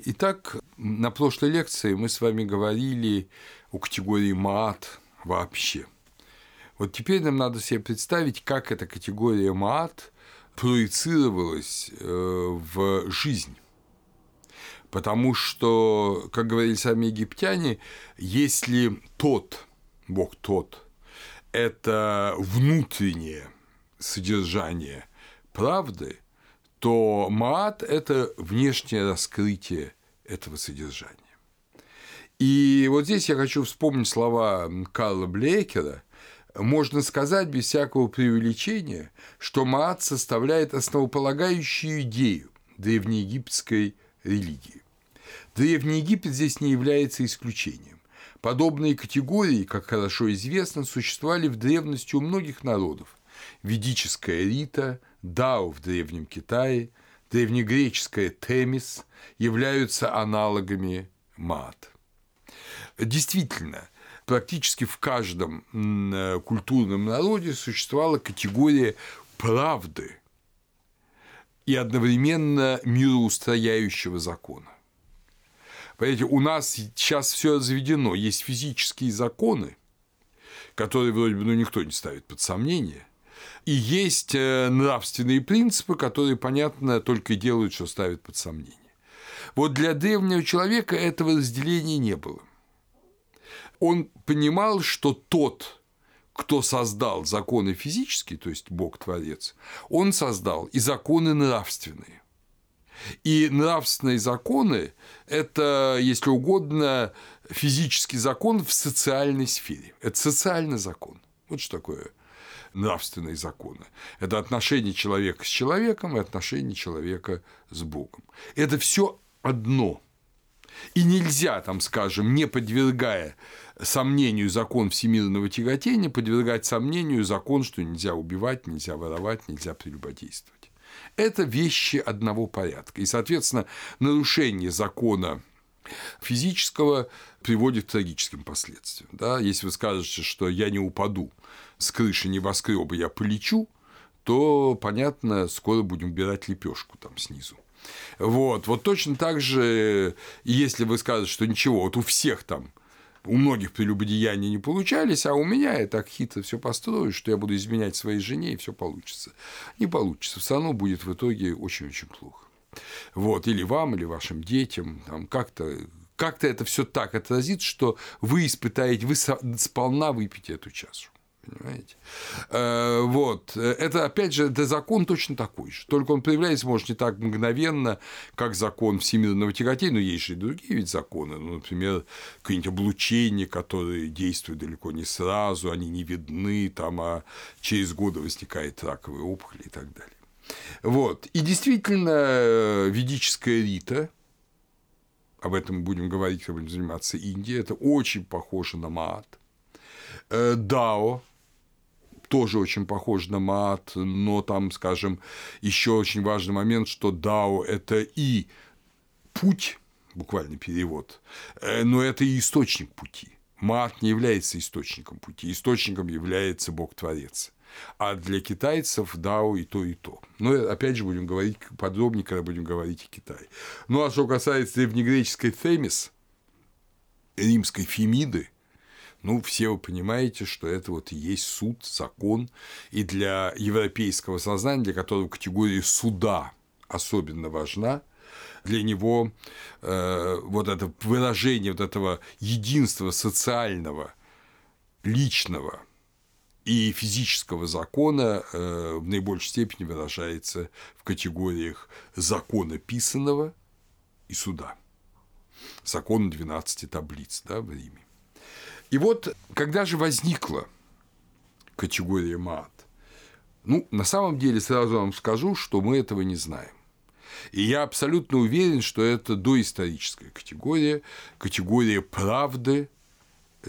Итак, на прошлой лекции мы с вами говорили о категории маат вообще. Вот теперь нам надо себе представить, как эта категория маат проецировалась э, в жизнь. Потому что, как говорили сами египтяне, если тот, Бог тот, это внутреннее содержание правды, то маат – это внешнее раскрытие этого содержания. И вот здесь я хочу вспомнить слова Карла Блейкера. Можно сказать без всякого преувеличения, что маат составляет основополагающую идею древнеегипетской религии. Древний Египет здесь не является исключением. Подобные категории, как хорошо известно, существовали в древности у многих народов. Ведическая Рита, Дао в Древнем Китае, древнегреческая Темис являются аналогами Маат. Действительно, практически в каждом культурном народе существовала категория правды и одновременно мироустрояющего закона. Понимаете, у нас сейчас все заведено, есть физические законы, которые вроде бы ну, никто не ставит под сомнение, и есть э, нравственные принципы, которые, понятно, только и делают, что ставят под сомнение. Вот для древнего человека этого разделения не было. Он понимал, что тот, кто создал законы физические, то есть Бог-творец, он создал и законы нравственные. И нравственные законы – это, если угодно, физический закон в социальной сфере. Это социальный закон. Вот что такое нравственные законы. Это отношение человека с человеком и отношение человека с Богом. Это все одно. И нельзя, там, скажем, не подвергая сомнению закон всемирного тяготения, подвергать сомнению закон, что нельзя убивать, нельзя воровать, нельзя прелюбодействовать. Это вещи одного порядка. И, соответственно, нарушение закона физического приводит к трагическим последствиям. Да? Если вы скажете, что я не упаду с крыши небоскреба, я полечу, то, понятно, скоро будем убирать лепешку там снизу. Вот, вот точно так же, если вы скажете, что ничего, вот у всех там у многих прелюбодеяния не получались, а у меня я так хитро все построю, что я буду изменять своей жене, и все получится. Не получится. Все равно будет в итоге очень-очень плохо. Вот, или вам, или вашим детям, там как-то как-то это все так отразится, что вы испытаете, вы сполна выпьете эту чашу. Понимаете? Э, вот. Это, опять же, это закон точно такой же. Только он проявляется, может, не так мгновенно, как закон всемирного тяготения, но есть же и другие ведь законы. Ну, например, какие-нибудь облучения, которые действуют далеко не сразу, они не видны, там, а через годы возникает раковая опухоль и так далее. Вот. И действительно, ведическая рита, об этом мы будем говорить, когда будем заниматься Индией, это очень похоже на Маат. Э, Дао, тоже очень похож на мат, но там, скажем, еще очень важный момент, что дао – это и путь, буквальный перевод, э, но это и источник пути. Мат не является источником пути, источником является Бог-творец. А для китайцев дао и то, и то. Но опять же будем говорить подробнее, когда будем говорить о Китае. Ну а что касается древнегреческой Фемис, римской Фемиды, ну, все вы понимаете, что это вот и есть суд, закон, и для европейского сознания, для которого категория суда особенно важна, для него э, вот это выражение вот этого единства социального, личного и физического закона э, в наибольшей степени выражается в категориях закона писанного и суда. Закон 12 таблиц да, в Риме. И вот, когда же возникла категория мат, ну, на самом деле, сразу вам скажу, что мы этого не знаем. И я абсолютно уверен, что это доисторическая категория, категория правды,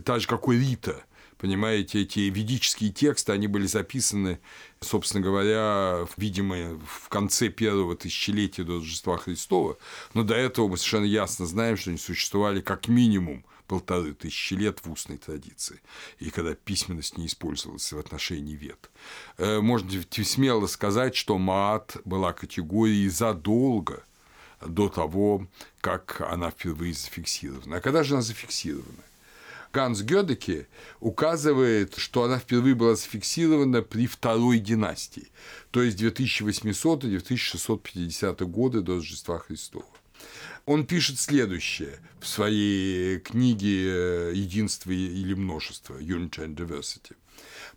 так же, как у Рита. Понимаете, эти ведические тексты, они были записаны, собственно говоря, видимо, в конце первого тысячелетия до Рождества Христова, но до этого мы совершенно ясно знаем, что они существовали как минимум полторы тысячи лет в устной традиции, и когда письменность не использовалась в отношении вет. Э, можно смело сказать, что маат была категорией задолго до того, как она впервые зафиксирована. А когда же она зафиксирована? Ганс Гёдеке указывает, что она впервые была зафиксирована при второй династии, то есть 2800-2650 годы до Рождества Христова. Он пишет следующее в своей книге «Единство или множество» Unity and Diversity.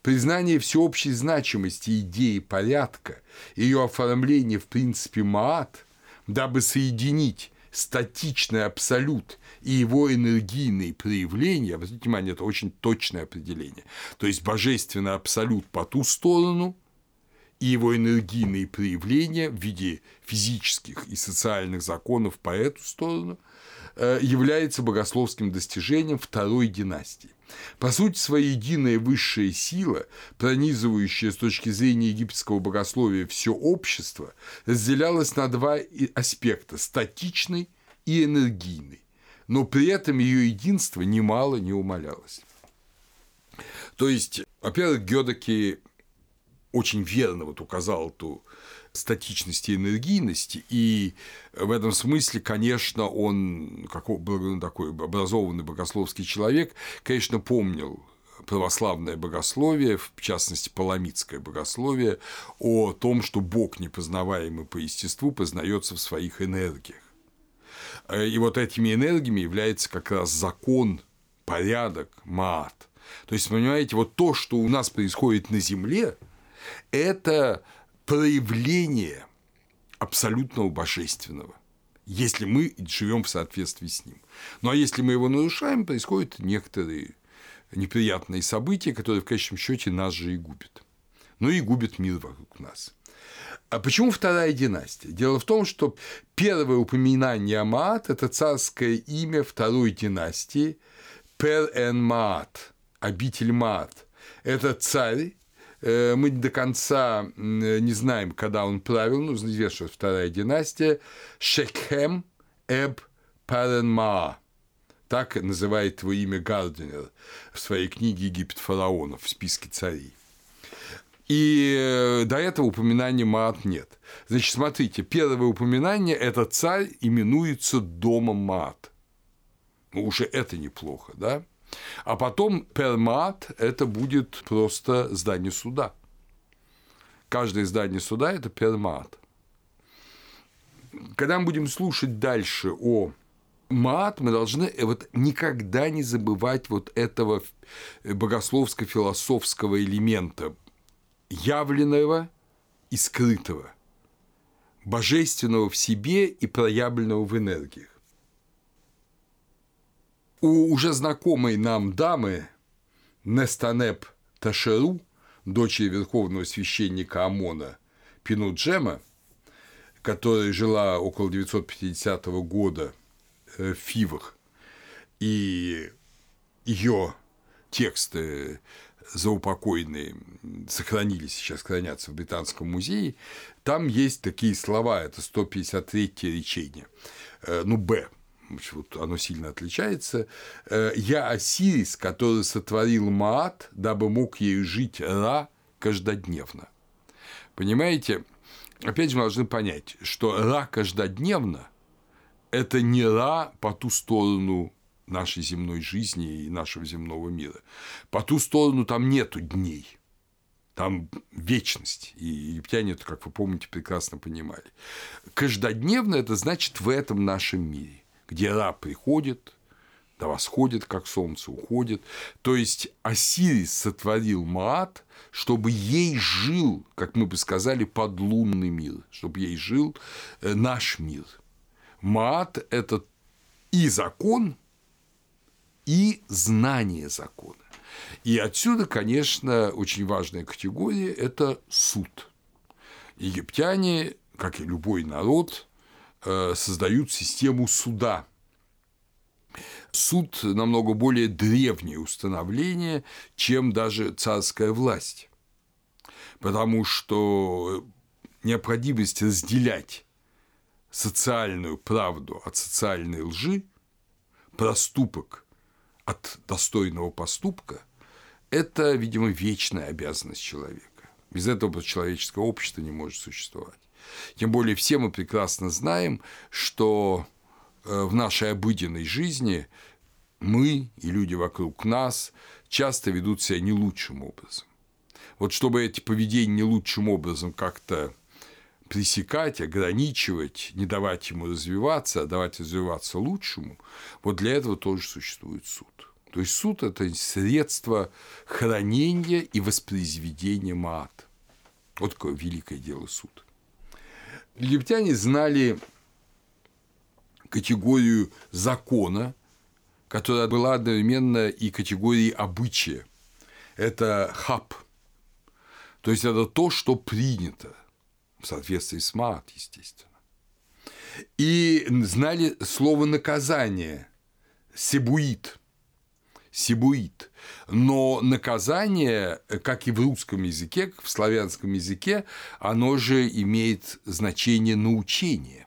Признание всеобщей значимости идеи порядка, ее оформление в принципе Маат, дабы соединить статичный абсолют и его энергийные проявления, обратите внимание, это очень точное определение, то есть божественный абсолют по ту сторону и его энергийные проявления в виде физических и социальных законов по эту сторону э, является богословским достижением второй династии. По сути, своя единая высшая сила, пронизывающая с точки зрения египетского богословия все общество, разделялась на два аспекта – статичный и энергийный, но при этом ее единство немало не умалялось. То есть, во-первых, Гёдеки очень верно вот указал ту статичности и энергийности, и в этом смысле, конечно, он, как был такой образованный богословский человек, конечно, помнил православное богословие, в частности, паламитское богословие, о том, что Бог, непознаваемый по естеству, познается в своих энергиях. И вот этими энергиями является как раз закон, порядок, мат. То есть, понимаете, вот то, что у нас происходит на Земле, это проявление абсолютного божественного, если мы живем в соответствии с ним. Ну а если мы его нарушаем, происходят некоторые неприятные события, которые в конечном счете нас же и губят. Ну и губят мир вокруг нас. А почему вторая династия? Дело в том, что первое упоминание о Маат – это царское имя второй династии Пер-эн Маат, обитель Маат. Это царь, мы до конца не знаем, когда он правил, ну, известно, что вторая династия, Шекхем Эб Паренма. Так называет его имя Гардинер в своей книге «Египет фараонов» в списке царей. И э, до этого упоминания Маат нет. Значит, смотрите, первое упоминание – это царь именуется домом Маат. Ну, уже это неплохо, да? А потом пермат – это будет просто здание суда. Каждое здание суда – это пермат. Когда мы будем слушать дальше о мат, мы должны вот никогда не забывать вот этого богословско-философского элемента явленного и скрытого, божественного в себе и проявленного в энергиях. У уже знакомой нам дамы Нестанеп Ташеру, дочери верховного священника Амона Пинуджема, которая жила около 950 года э, в Фивах, и ее тексты заупокойные сохранились, сейчас хранятся в Британском музее, там есть такие слова, это 153 речение, э, ну, Б, вот оно сильно отличается. Э, «Я Осирис, который сотворил Маат, дабы мог ею жить Ра каждодневно». Понимаете? Опять же, мы должны понять, что Ра каждодневно – это не Ра по ту сторону нашей земной жизни и нашего земного мира. По ту сторону там нету дней – там вечность. И египтяне это, как вы помните, прекрасно понимали. Каждодневно это значит в этом нашем мире где Ра приходит, да восходит, как солнце, уходит. То есть Осирис сотворил Маат, чтобы ей жил, как мы бы сказали, подлунный мир, чтобы ей жил э, наш мир. Маат – это и закон, и знание закона. И отсюда, конечно, очень важная категория – это суд. Египтяне, как и любой народ, создают систему суда. Суд намного более древнее установление, чем даже царская власть, потому что необходимость разделять социальную правду от социальной лжи, проступок от достойного поступка – это, видимо, вечная обязанность человека. Без этого человеческое общество не может существовать. Тем более все мы прекрасно знаем, что э, в нашей обыденной жизни мы и люди вокруг нас часто ведут себя не лучшим образом. Вот чтобы эти поведения не лучшим образом как-то пресекать, ограничивать, не давать ему развиваться, а давать развиваться лучшему, вот для этого тоже существует суд. То есть суд – это средство хранения и воспроизведения мат. Вот такое великое дело суд. Египтяне знали категорию закона, которая была одновременно и категорией обычая. Это хаб. То есть это то, что принято в соответствии с мат, естественно. И знали слово наказание – себуит – сибуит. Но наказание, как и в русском языке, как в славянском языке, оно же имеет значение научения.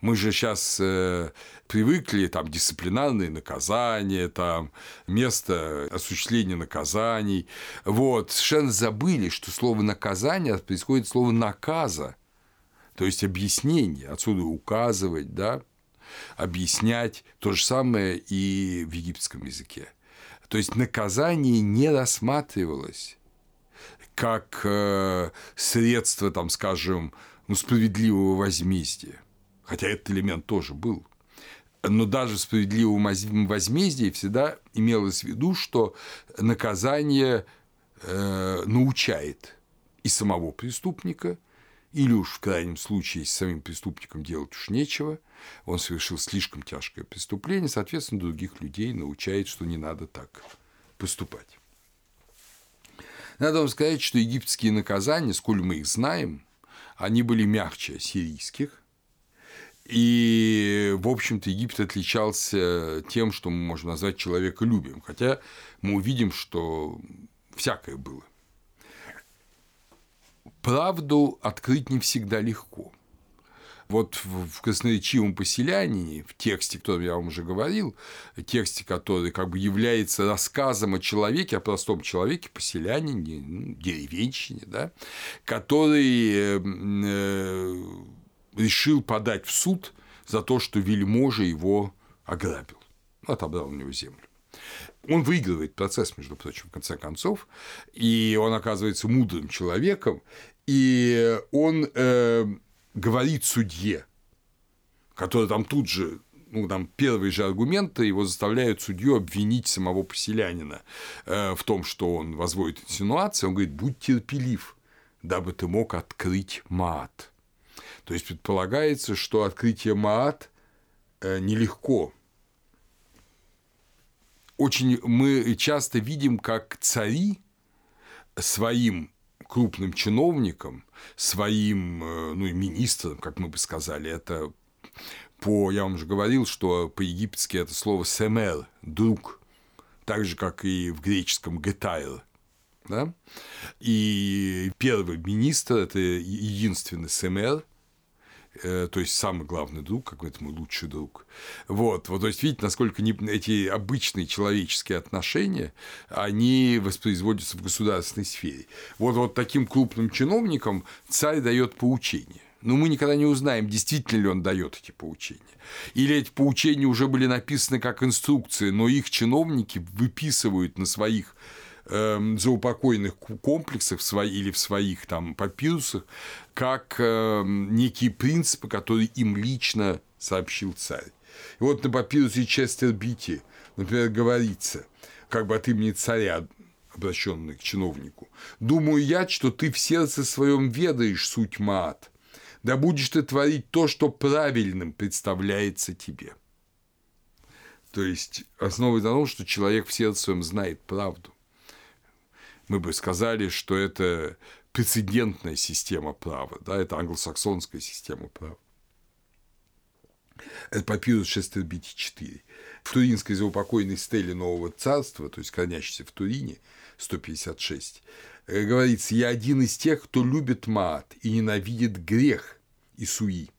Мы же сейчас э, привыкли, там, дисциплинарные наказания, там, место осуществления наказаний. Вот, совершенно забыли, что слово наказание происходит слово наказа, то есть объяснение, отсюда указывать, да, объяснять. То же самое и в египетском языке. То есть наказание не рассматривалось как э, средство, там, скажем, ну, справедливого возмездия. Хотя этот элемент тоже был. Но даже в справедливом возмездии всегда имелось в виду, что наказание э, научает и самого преступника, или уж в крайнем случае с самим преступником делать уж нечего, он совершил слишком тяжкое преступление, соответственно, других людей научает, что не надо так поступать. Надо вам сказать, что египетские наказания, сколь мы их знаем, они были мягче сирийских, и, в общем-то, Египет отличался тем, что мы можем назвать человеколюбием, хотя мы увидим, что всякое было. Правду открыть не всегда легко. Вот в красноречивом поселянине, в тексте, который я вам уже говорил, тексте, который как бы является рассказом о человеке, о простом человеке, поселянине, ну, деревенщине, да, который э, э, решил подать в суд за то, что вельможа его ограбил, отобрал у него землю. Он выигрывает процесс, между прочим, в конце концов, и он оказывается мудрым человеком, и он э, говорит судье, который там тут же ну, там первые же аргументы его заставляют судью обвинить самого поселянина э, в том, что он возводит инсинуации. Он говорит, будь терпелив, дабы ты мог открыть маат. То есть предполагается, что открытие маат э, нелегко. Очень мы часто видим, как цари своим крупным чиновникам, своим э, ну, министрам, как мы бы сказали, это по, я вам уже говорил, что по-египетски это слово «семер» – «друг», так же, как и в греческом «гетайл», да? И первый министр – это единственный семер – то есть самый главный друг, как говорит, мой лучший друг. Вот, вот, то есть, видите, насколько не, эти обычные человеческие отношения, они воспроизводятся в государственной сфере. Вот, вот таким крупным чиновникам царь дает поучение. Но мы никогда не узнаем, действительно ли он дает эти поучения. Или эти поучения уже были написаны как инструкции, но их чиновники выписывают на своих э, заупокойных комплексах свои, или в своих там папирусах как э, некие принципы, которые им лично сообщил царь. И вот на папирусе Честер Бити, например, говорится, как бы от имени царя, обращенный к чиновнику, «Думаю я, что ты в сердце своем ведаешь суть Маат, да будешь ты творить то, что правильным представляется тебе». То есть основой на том, что человек в сердце своем знает правду мы бы сказали, что это прецедентная система права, да, это англосаксонская система права. Это папирус Шестербити 4. В туринской заупокойной стеле Нового Царства, то есть хранящейся в Турине, 156, э, говорится, «Я один из тех, кто любит мат и ненавидит грех и суи,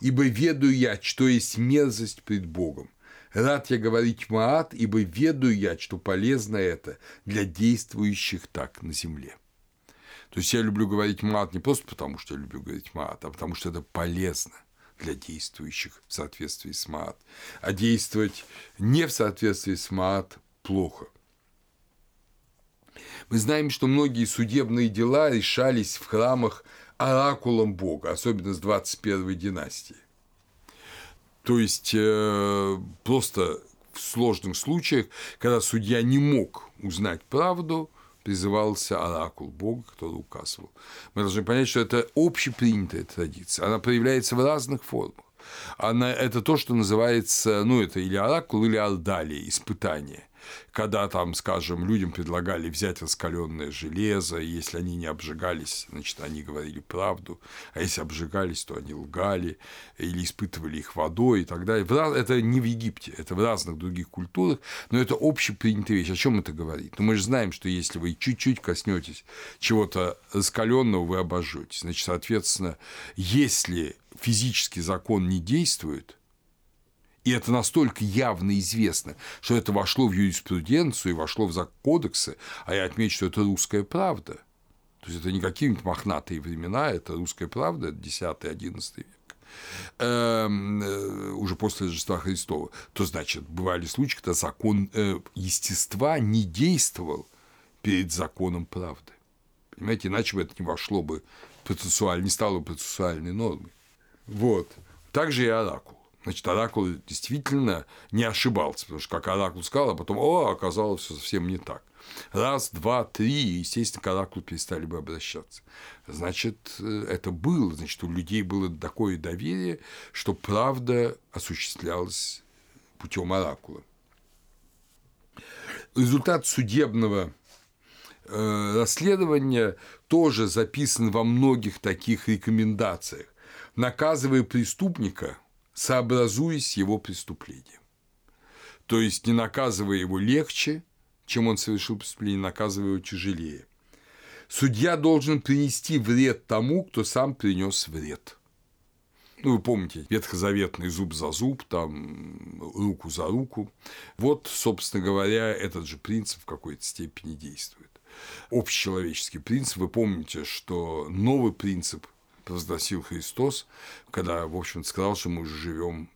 ибо ведаю я, что есть мерзость пред Богом, Рад я говорить Маат, ибо ведаю я, что полезно это для действующих так на земле. То есть я люблю говорить мат не просто потому, что я люблю говорить мат, а потому что это полезно для действующих в соответствии с мат. А действовать не в соответствии с мат плохо. Мы знаем, что многие судебные дела решались в храмах оракулом Бога, особенно с 21 династии. То есть э, просто в сложных случаях, когда судья не мог узнать правду, призывался оракул Бога, который указывал. Мы должны понять, что это общепринятая традиция. Она проявляется в разных формах. Она, это то, что называется, ну, это или оракул, или алдалия, испытание когда там, скажем, людям предлагали взять раскаленное железо, и если они не обжигались, значит, они говорили правду, а если обжигались, то они лгали или испытывали их водой и так далее. Это не в Египте, это в разных других культурах, но это общепринятая вещь. О чем это говорит? Ну, мы же знаем, что если вы чуть-чуть коснетесь чего-то раскаленного, вы обожжетесь. Значит, соответственно, если физический закон не действует, и это настолько явно известно, что это вошло в юриспруденцию и вошло в кодексы, а я отмечу, что это русская правда. То есть это не какие-нибудь мохнатые времена, это русская правда, это 10-11 век эм, э, уже после Рождества Христова, то значит, бывали случаи, когда закон э, естества не действовал перед законом правды. Понимаете, иначе бы это не вошло бы процессуально, не стало процессуальной нормой. Вот. Также и оракул. Значит, Оракул действительно не ошибался, потому что как Оракул сказал, а потом, о, оказалось все совсем не так. Раз, два, три, естественно, к Оракулу перестали бы обращаться. Значит, это было, значит, у людей было такое доверие, что правда осуществлялась путем Оракула. Результат судебного э, расследования тоже записан во многих таких рекомендациях. Наказывая преступника – сообразуясь его преступлением. То есть не наказывая его легче, чем он совершил преступление, наказывая его тяжелее. Судья должен принести вред тому, кто сам принес вред. Ну, вы помните, ветхозаветный зуб за зуб, там руку за руку. Вот, собственно говоря, этот же принцип в какой-то степени действует. Общечеловеческий принцип. Вы помните, что новый принцип провозгласил Христос, когда, в общем сказал, что мы уже живем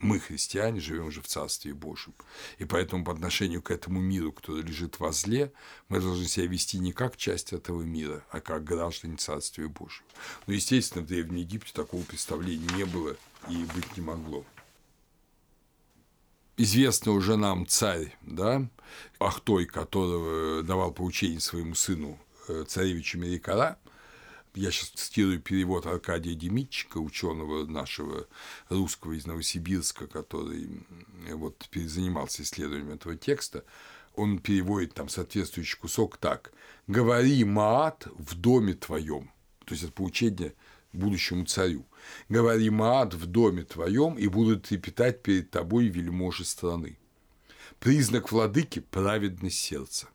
мы, христиане, живем уже в Царстве Божьем. И поэтому по отношению к этому миру, который лежит во зле, мы должны себя вести не как часть этого мира, а как граждане Царствия Божьего. Но, естественно, в Древнем Египте такого представления не было и быть не могло. Известный уже нам царь, да, Ахтой, которого давал поучение своему сыну э, царевичу Мерикара – я сейчас цитирую перевод Аркадия Демитчика, ученого нашего русского из Новосибирска, который вот занимался исследованием этого текста, он переводит там соответствующий кусок так. «Говори, Маат, в доме твоем». То есть это поучение будущему царю. «Говори, Маат, в доме твоем, и будут трепетать перед тобой вельможи страны». Признак владыки – праведность сердца.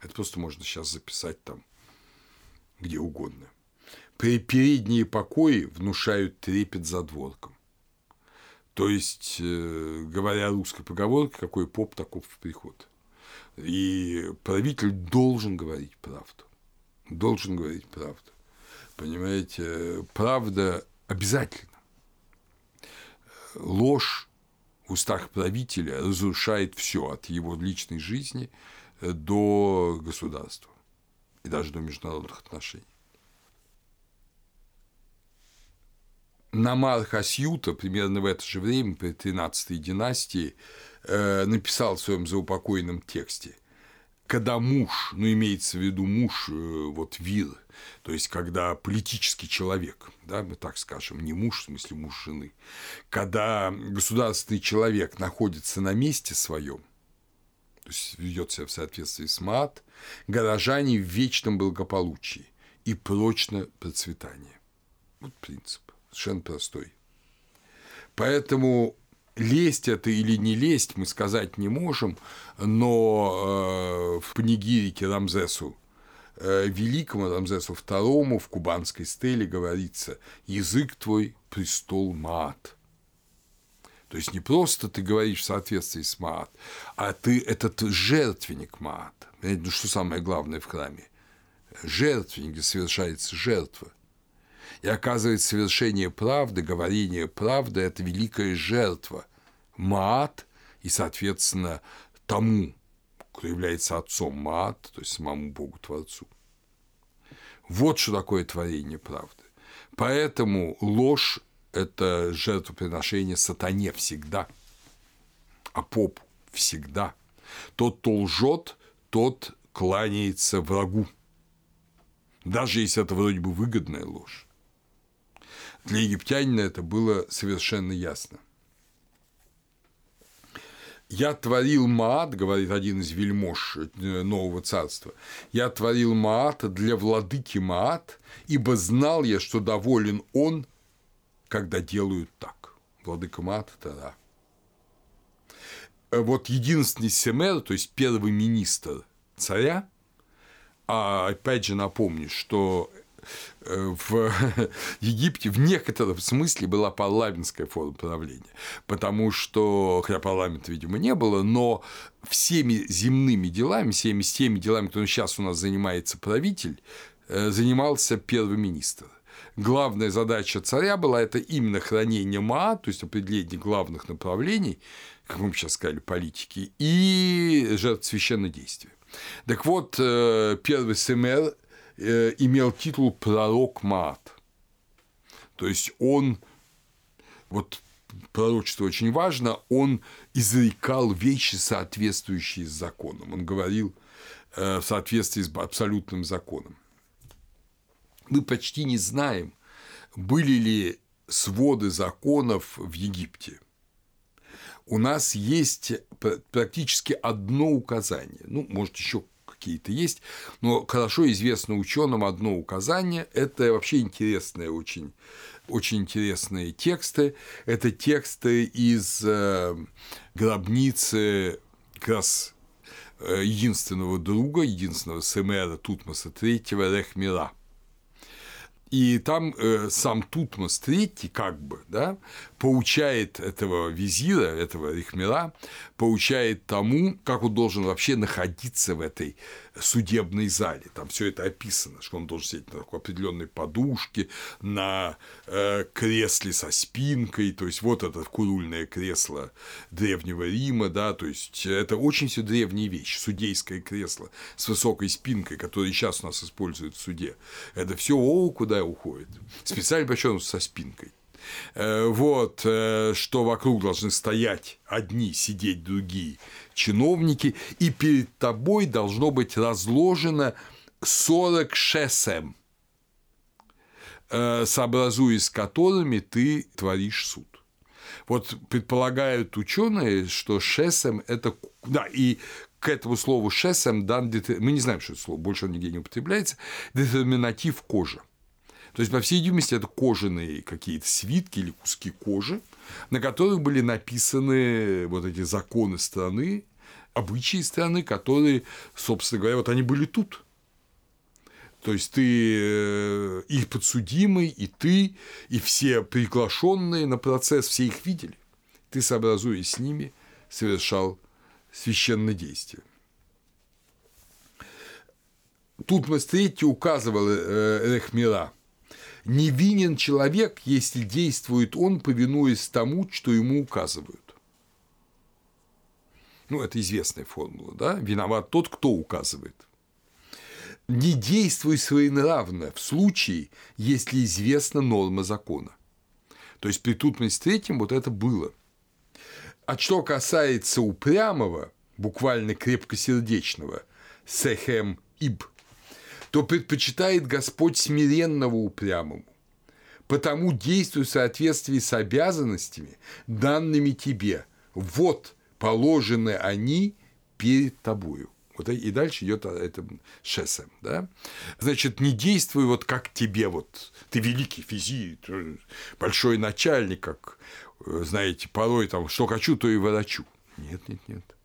Это просто можно сейчас записать там где угодно – передние покои внушают трепет за дворком. То есть, э, говоря русской поговоркой, какой поп, таков приход. И правитель должен говорить правду. Должен говорить правду. Понимаете, правда обязательно. Ложь в устах правителя разрушает все от его личной жизни до государства и даже до международных отношений. Намар Хасюта примерно в это же время, при 13 династии, э, написал в своем заупокойном тексте когда муж, ну, имеется в виду муж, э, вот вир, то есть когда политический человек, да, мы так скажем, не муж, в смысле муж жены, когда государственный человек находится на месте своем, то есть ведет себя в соответствии с мат, горожане в вечном благополучии и прочно процветание. Вот принцип совершенно простой. Поэтому лезть это или не лезть мы сказать не можем, но э, в панигирике Рамзесу э, Великому Рамзесу II в кубанской стеле говорится «Язык твой – престол Маат». То есть не просто ты говоришь в соответствии с Маат, а ты этот жертвенник Маат. Ну что самое главное в храме? жертвенник, совершается жертва. И оказывается, совершение правды, говорение правды – это великая жертва. Маат и, соответственно, тому, кто является отцом Маат, то есть самому Богу Творцу. Вот что такое творение правды. Поэтому ложь – это жертвоприношение сатане всегда, а поп всегда. Тот, кто лжет, тот кланяется врагу, даже если это вроде бы выгодная ложь. Для египтянина это было совершенно ясно. «Я творил Маат, — говорит один из вельмож э, Нового Царства, — я творил Маат для владыки Маат, ибо знал я, что доволен он, когда делают так». Владыка Маат – Тара. Э, вот единственный семер, то есть первый министр царя, а опять же напомню, что в Египте в некотором смысле была парламентская форма правления, потому что, хотя парламента, видимо, не было, но всеми земными делами, всеми теми делами, которыми сейчас у нас занимается правитель, э, занимался первый министр. Главная задача царя была это именно хранение ма, то есть определение главных направлений, как мы сейчас сказали, политики, и жертв священнодействия. Так вот, э, первый СМР Э, имел титул пророк Мат. То есть он, вот пророчество очень важно, он изрекал вещи, соответствующие с законом. Он говорил э, в соответствии с абсолютным законом. Мы почти не знаем, были ли своды законов в Египте. У нас есть практически одно указание, ну, может, еще какие-то есть, но хорошо известно ученым одно указание – это вообще интересные очень очень интересные тексты. Это тексты из э, гробницы как раз э, единственного друга, единственного сэмера Тутмоса III Рехмира – и там э, сам Тутмос III, как бы, да, поучает этого визира, этого Рихмира, поучает тому, как он должен вообще находиться в этой судебной зале. Там все это описано, что он должен сидеть на такой определенной подушке, на э, кресле со спинкой, то есть вот это курульное кресло древнего Рима, да, то есть это очень все древние вещи, судейское кресло с высокой спинкой, которое сейчас у нас используют в суде. Это все о, куда уходит. Специально причем со спинкой. Э, вот, э, что вокруг должны стоять одни, сидеть другие чиновники, и перед тобой должно быть разложено 40 шесем, э, сообразуясь с которыми ты творишь суд. Вот предполагают ученые, что шесем – это… Да, и к этому слову шесем дан… Мы не знаем, что это слово, больше он нигде не употребляется. Детерминатив кожа. То есть, по всей видимости, это кожаные какие-то свитки или куски кожи, на которых были написаны вот эти законы страны, обычаи страны, которые, собственно говоря, вот они были тут. То есть ты э, и подсудимый, и ты, и все приглашенные на процесс, все их видели. Ты, сообразуясь с ними, совершал священное действие. Тут Третий указывал э, Рехмира – Невинен человек, если действует он, повинуясь тому, что ему указывают. Ну, это известная формула, да? Виноват тот, кто указывает. Не действуй своенравно в случае, если известна норма закона. То есть при Тутмосе третьем вот это было. А что касается упрямого, буквально крепкосердечного, сехем иб, то предпочитает Господь смиренного упрямому. Потому действуй в соответствии с обязанностями, данными тебе. Вот положены они перед тобою. Вот и дальше идет это шесем, да? Значит, не действуй вот как тебе, вот ты великий физик, большой начальник, как, знаете, порой там, что хочу, то и ворочу. Нет, нет, нет.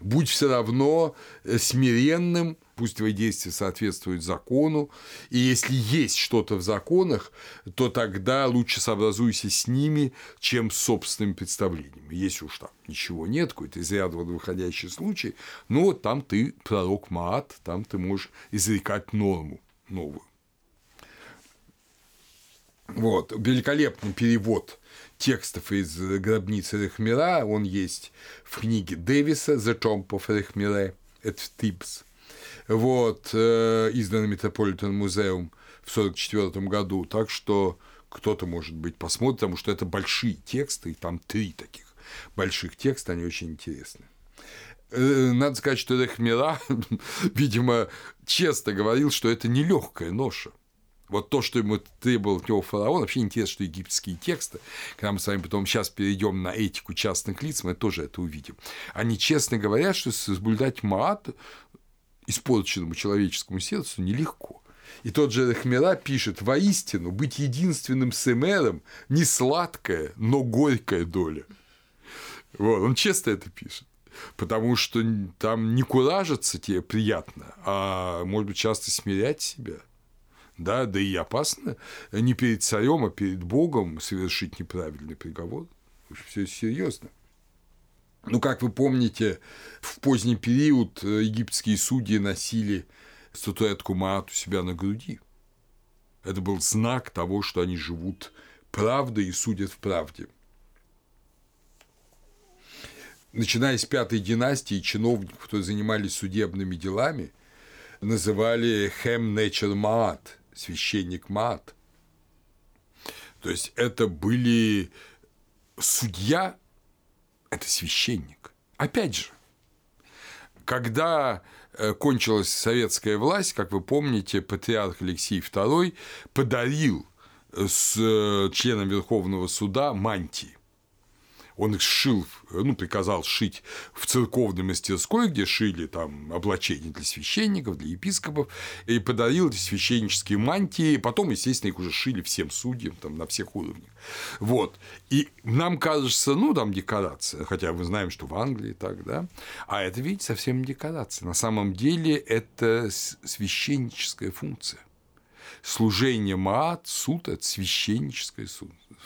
Будь все равно э, смиренным, пусть твои действия соответствуют закону, и если есть что-то в законах, то тогда лучше сообразуйся с ними, чем с собственными представлениями. Если уж там ничего нет, какой-то из ряда выходящий случай, ну вот там ты пророк Маат, там ты можешь изрекать норму новую. Вот, великолепный перевод текстов из гробницы Рехмира, он есть в книге Дэвиса «The Tomb of Rechmire» at Tibbs, вот, э, изданный Метрополитен музеум в 1944 году, так что кто-то, может быть, посмотрит, потому что это большие тексты, и там три таких больших текста, они очень интересны. Э, надо сказать, что Рехмира, видимо, честно говорил, что это нелегкая ноша. Вот то, что ему требовал от него фараон, вообще интересно, что египетские тексты, когда мы с вами потом сейчас перейдем на этику частных лиц, мы тоже это увидим. Они честно говорят, что соблюдать маат испорченному человеческому сердцу нелегко. И тот же Рахмера пишет, воистину, быть единственным сэмером не сладкая, но горькая доля. Вот, он честно это пишет. Потому что там не куражиться тебе приятно, а, может быть, часто смирять себя – да, да и опасно не перед царем, а перед Богом совершить неправильный приговор. Все серьезно. Ну, как вы помните, в поздний период э, египетские судьи носили статуэтку Маат у себя на груди. Это был знак того, что они живут правдой и судят в правде. Начиная с пятой династии, чиновников, которые занимались судебными делами, называли «хем нечер маат», священник Мат. То есть это были судья, это священник. Опять же, когда э, кончилась советская власть, как вы помните, патриарх Алексей II подарил э, с э, членом Верховного суда мантии он их сшил, ну, приказал шить в церковной мастерской, где шили там облачения для священников, для епископов, и подарил эти священнические мантии, потом, естественно, их уже шили всем судьям там, на всех уровнях. Вот. И нам кажется, ну, там декорация, хотя мы знаем, что в Англии так, да, а это, видите, совсем не декорация. На самом деле это священническая функция служение Маат, суд – это священническая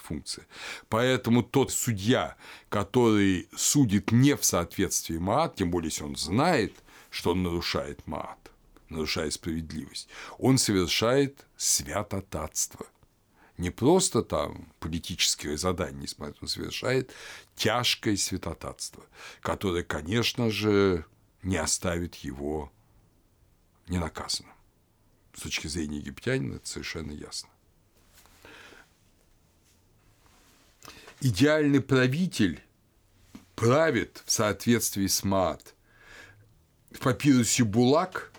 функция. Поэтому тот судья, который судит не в соответствии Маат, тем более, если он знает, что он нарушает Маат, нарушает справедливость, он совершает святотатство. Не просто там политические задания не смотрит, он совершает тяжкое святотатство, которое, конечно же, не оставит его ненаказанным с точки зрения египтянина это совершенно ясно. Идеальный правитель правит в соответствии с Маат. В папирусе Булак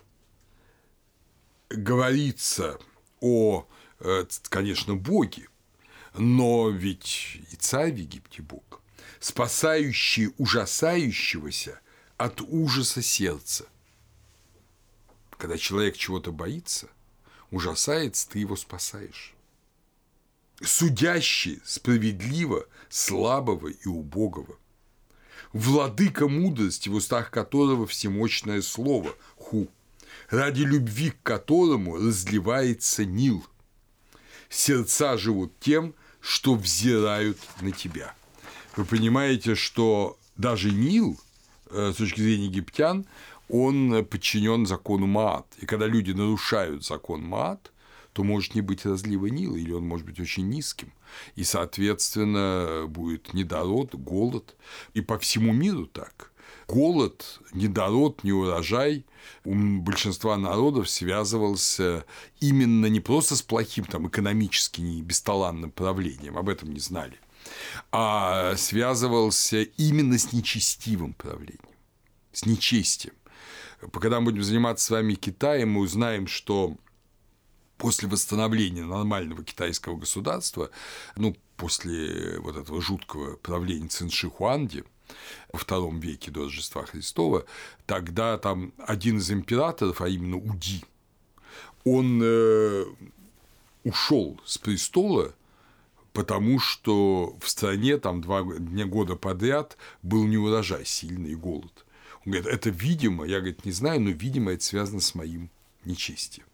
говорится о, э, конечно, Боге, но ведь и царь в Египте Бог, спасающий ужасающегося от ужаса сердца, когда человек чего-то боится, ужасается, ты его спасаешь. Судящий справедливо слабого и убогого. Владыка мудрости, в устах которого всемощное слово – ху, ради любви к которому разливается Нил. Сердца живут тем, что взирают на тебя. Вы понимаете, что даже Нил, э, с точки зрения египтян, он подчинен закону Маат. И когда люди нарушают закон Маат, то может не быть разлива Нила, или он может быть очень низким. И, соответственно, будет недород, голод. И по всему миру так. Голод, недород, неурожай у большинства народов связывался именно не просто с плохим там, экономически не бесталанным правлением, об этом не знали, а связывался именно с нечестивым правлением, с нечестием. Когда мы будем заниматься с вами Китаем, мы узнаем, что после восстановления нормального китайского государства, ну, после вот этого жуткого правления Цинши Хуанди во втором веке до Рождества Христова, тогда там один из императоров, а именно Уди, он э, ушел с престола, потому что в стране там два дня года подряд был неурожай, сильный голод. Он говорит, это видимо, я, говорит, не знаю, но, видимо, это связано с моим нечестием.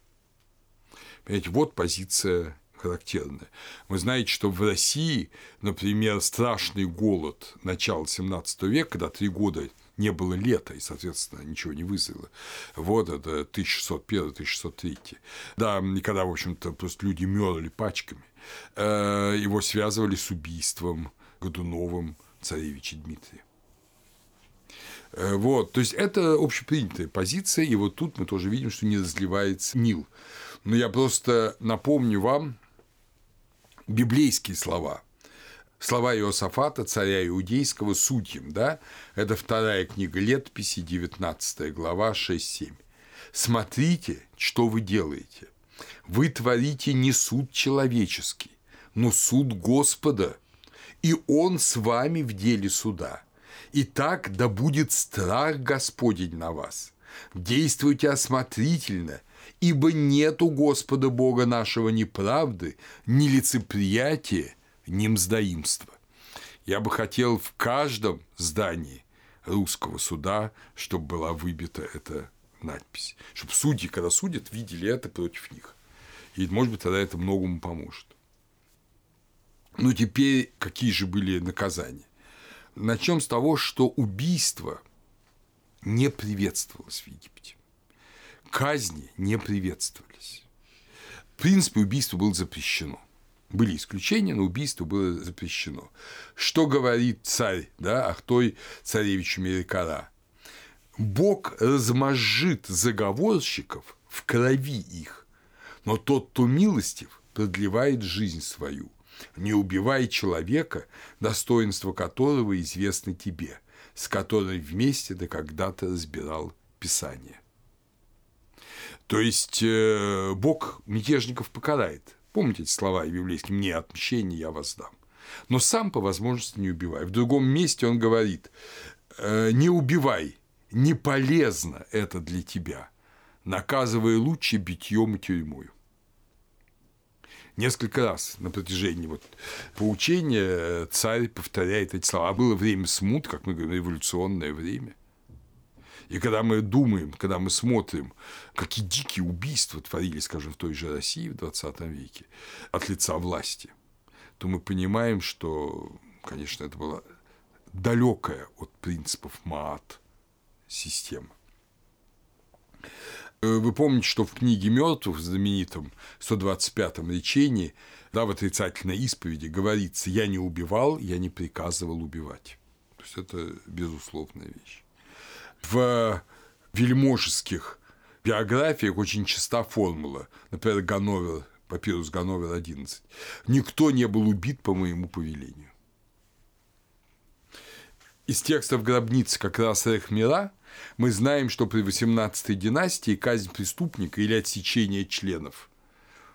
Понимаете, вот позиция характерная. Вы знаете, что в России, например, страшный голод начала 17 века, когда три года не было лета, и, соответственно, ничего не вызрело. Вот это 1601-1603. Да, никогда, в общем-то, просто люди мерли пачками. Э, его связывали с убийством Годуновым царевича Дмитрия. Э, вот, то есть это общепринятая позиция, и вот тут мы тоже видим, что не разливается Нил. Но я просто напомню вам библейские слова. Слова Иосафата, царя иудейского, судьям, да? Это вторая книга летописи, 19 глава, 6-7. «Смотрите, что вы делаете. Вы творите не суд человеческий, но суд Господа, и Он с вами в деле суда. Итак, да будет страх Господень на вас. Действуйте осмотрительно, ибо нет у Господа Бога нашего ни правды, ни лицеприятия, ни мздоимства. Я бы хотел в каждом здании русского суда, чтобы была выбита эта надпись. Чтобы судьи, когда судят, видели это против них. И, может быть, тогда это многому поможет. Ну, теперь какие же были наказания? Начнем с того, что убийство не приветствовалось в Египте. Казни не приветствовались. В принципе, убийство было запрещено. Были исключения, но убийство было запрещено. Что говорит царь, да, Ахтой царевич Мерикара? Бог размозжит заговорщиков в крови их, но тот, кто милостив, продлевает жизнь свою – не убивай человека, достоинство которого известно тебе, с которым вместе ты когда-то разбирал Писание. То есть э, Бог мятежников покарает. Помните эти слова библейские «мне отмщение я вас дам». Но сам по возможности не убивай. В другом месте он говорит «Э, «не убивай, не полезно это для тебя, наказывая лучше битьем и тюрьмою» несколько раз на протяжении вот поучения царь повторяет эти слова. А было время смут, как мы говорим, революционное время. И когда мы думаем, когда мы смотрим, какие дикие убийства творились, скажем, в той же России в 20 веке от лица власти, то мы понимаем, что, конечно, это была далекая от принципов МААТ система. Э, вы помните, что в книге мертвых, в знаменитом 125-м речении, да, в отрицательной исповеди говорится «я не убивал, я не приказывал убивать». То есть это безусловная вещь. В вельможеских биографиях очень часто формула, например, Ганновер, папирус Ганновер 11, «Никто не был убит по моему повелению». Из текстов гробницы как раз Рехмира мы знаем, что при 18-й династии казнь преступника или отсечение членов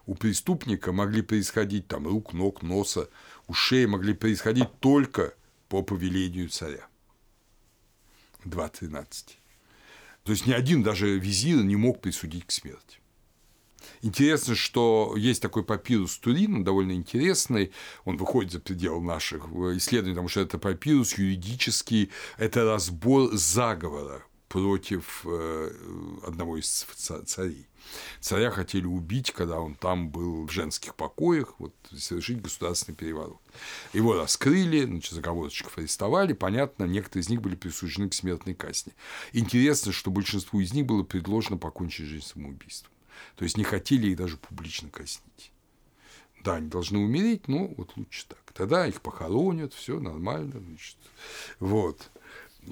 у преступника могли происходить там рук, ног, носа, ушей могли происходить только по повелению царя. 2.13. То есть ни один даже визир не мог присудить к смерти. Интересно, что есть такой папирус Турин, довольно интересный, он выходит за пределы наших исследований, потому что это папирус юридический, это разбор заговора против э, одного из царей. Царя хотели убить, когда он там был в женских покоях, вот, совершить государственный переворот. Его раскрыли, значит, заговорщиков арестовали, понятно, некоторые из них были присуждены к смертной казни. Интересно, что большинству из них было предложено покончить жизнь самоубийством. То есть не хотели их даже публично казнить. Да, они должны умереть, но вот лучше так. Тогда их похоронят, все нормально, значит. Вот.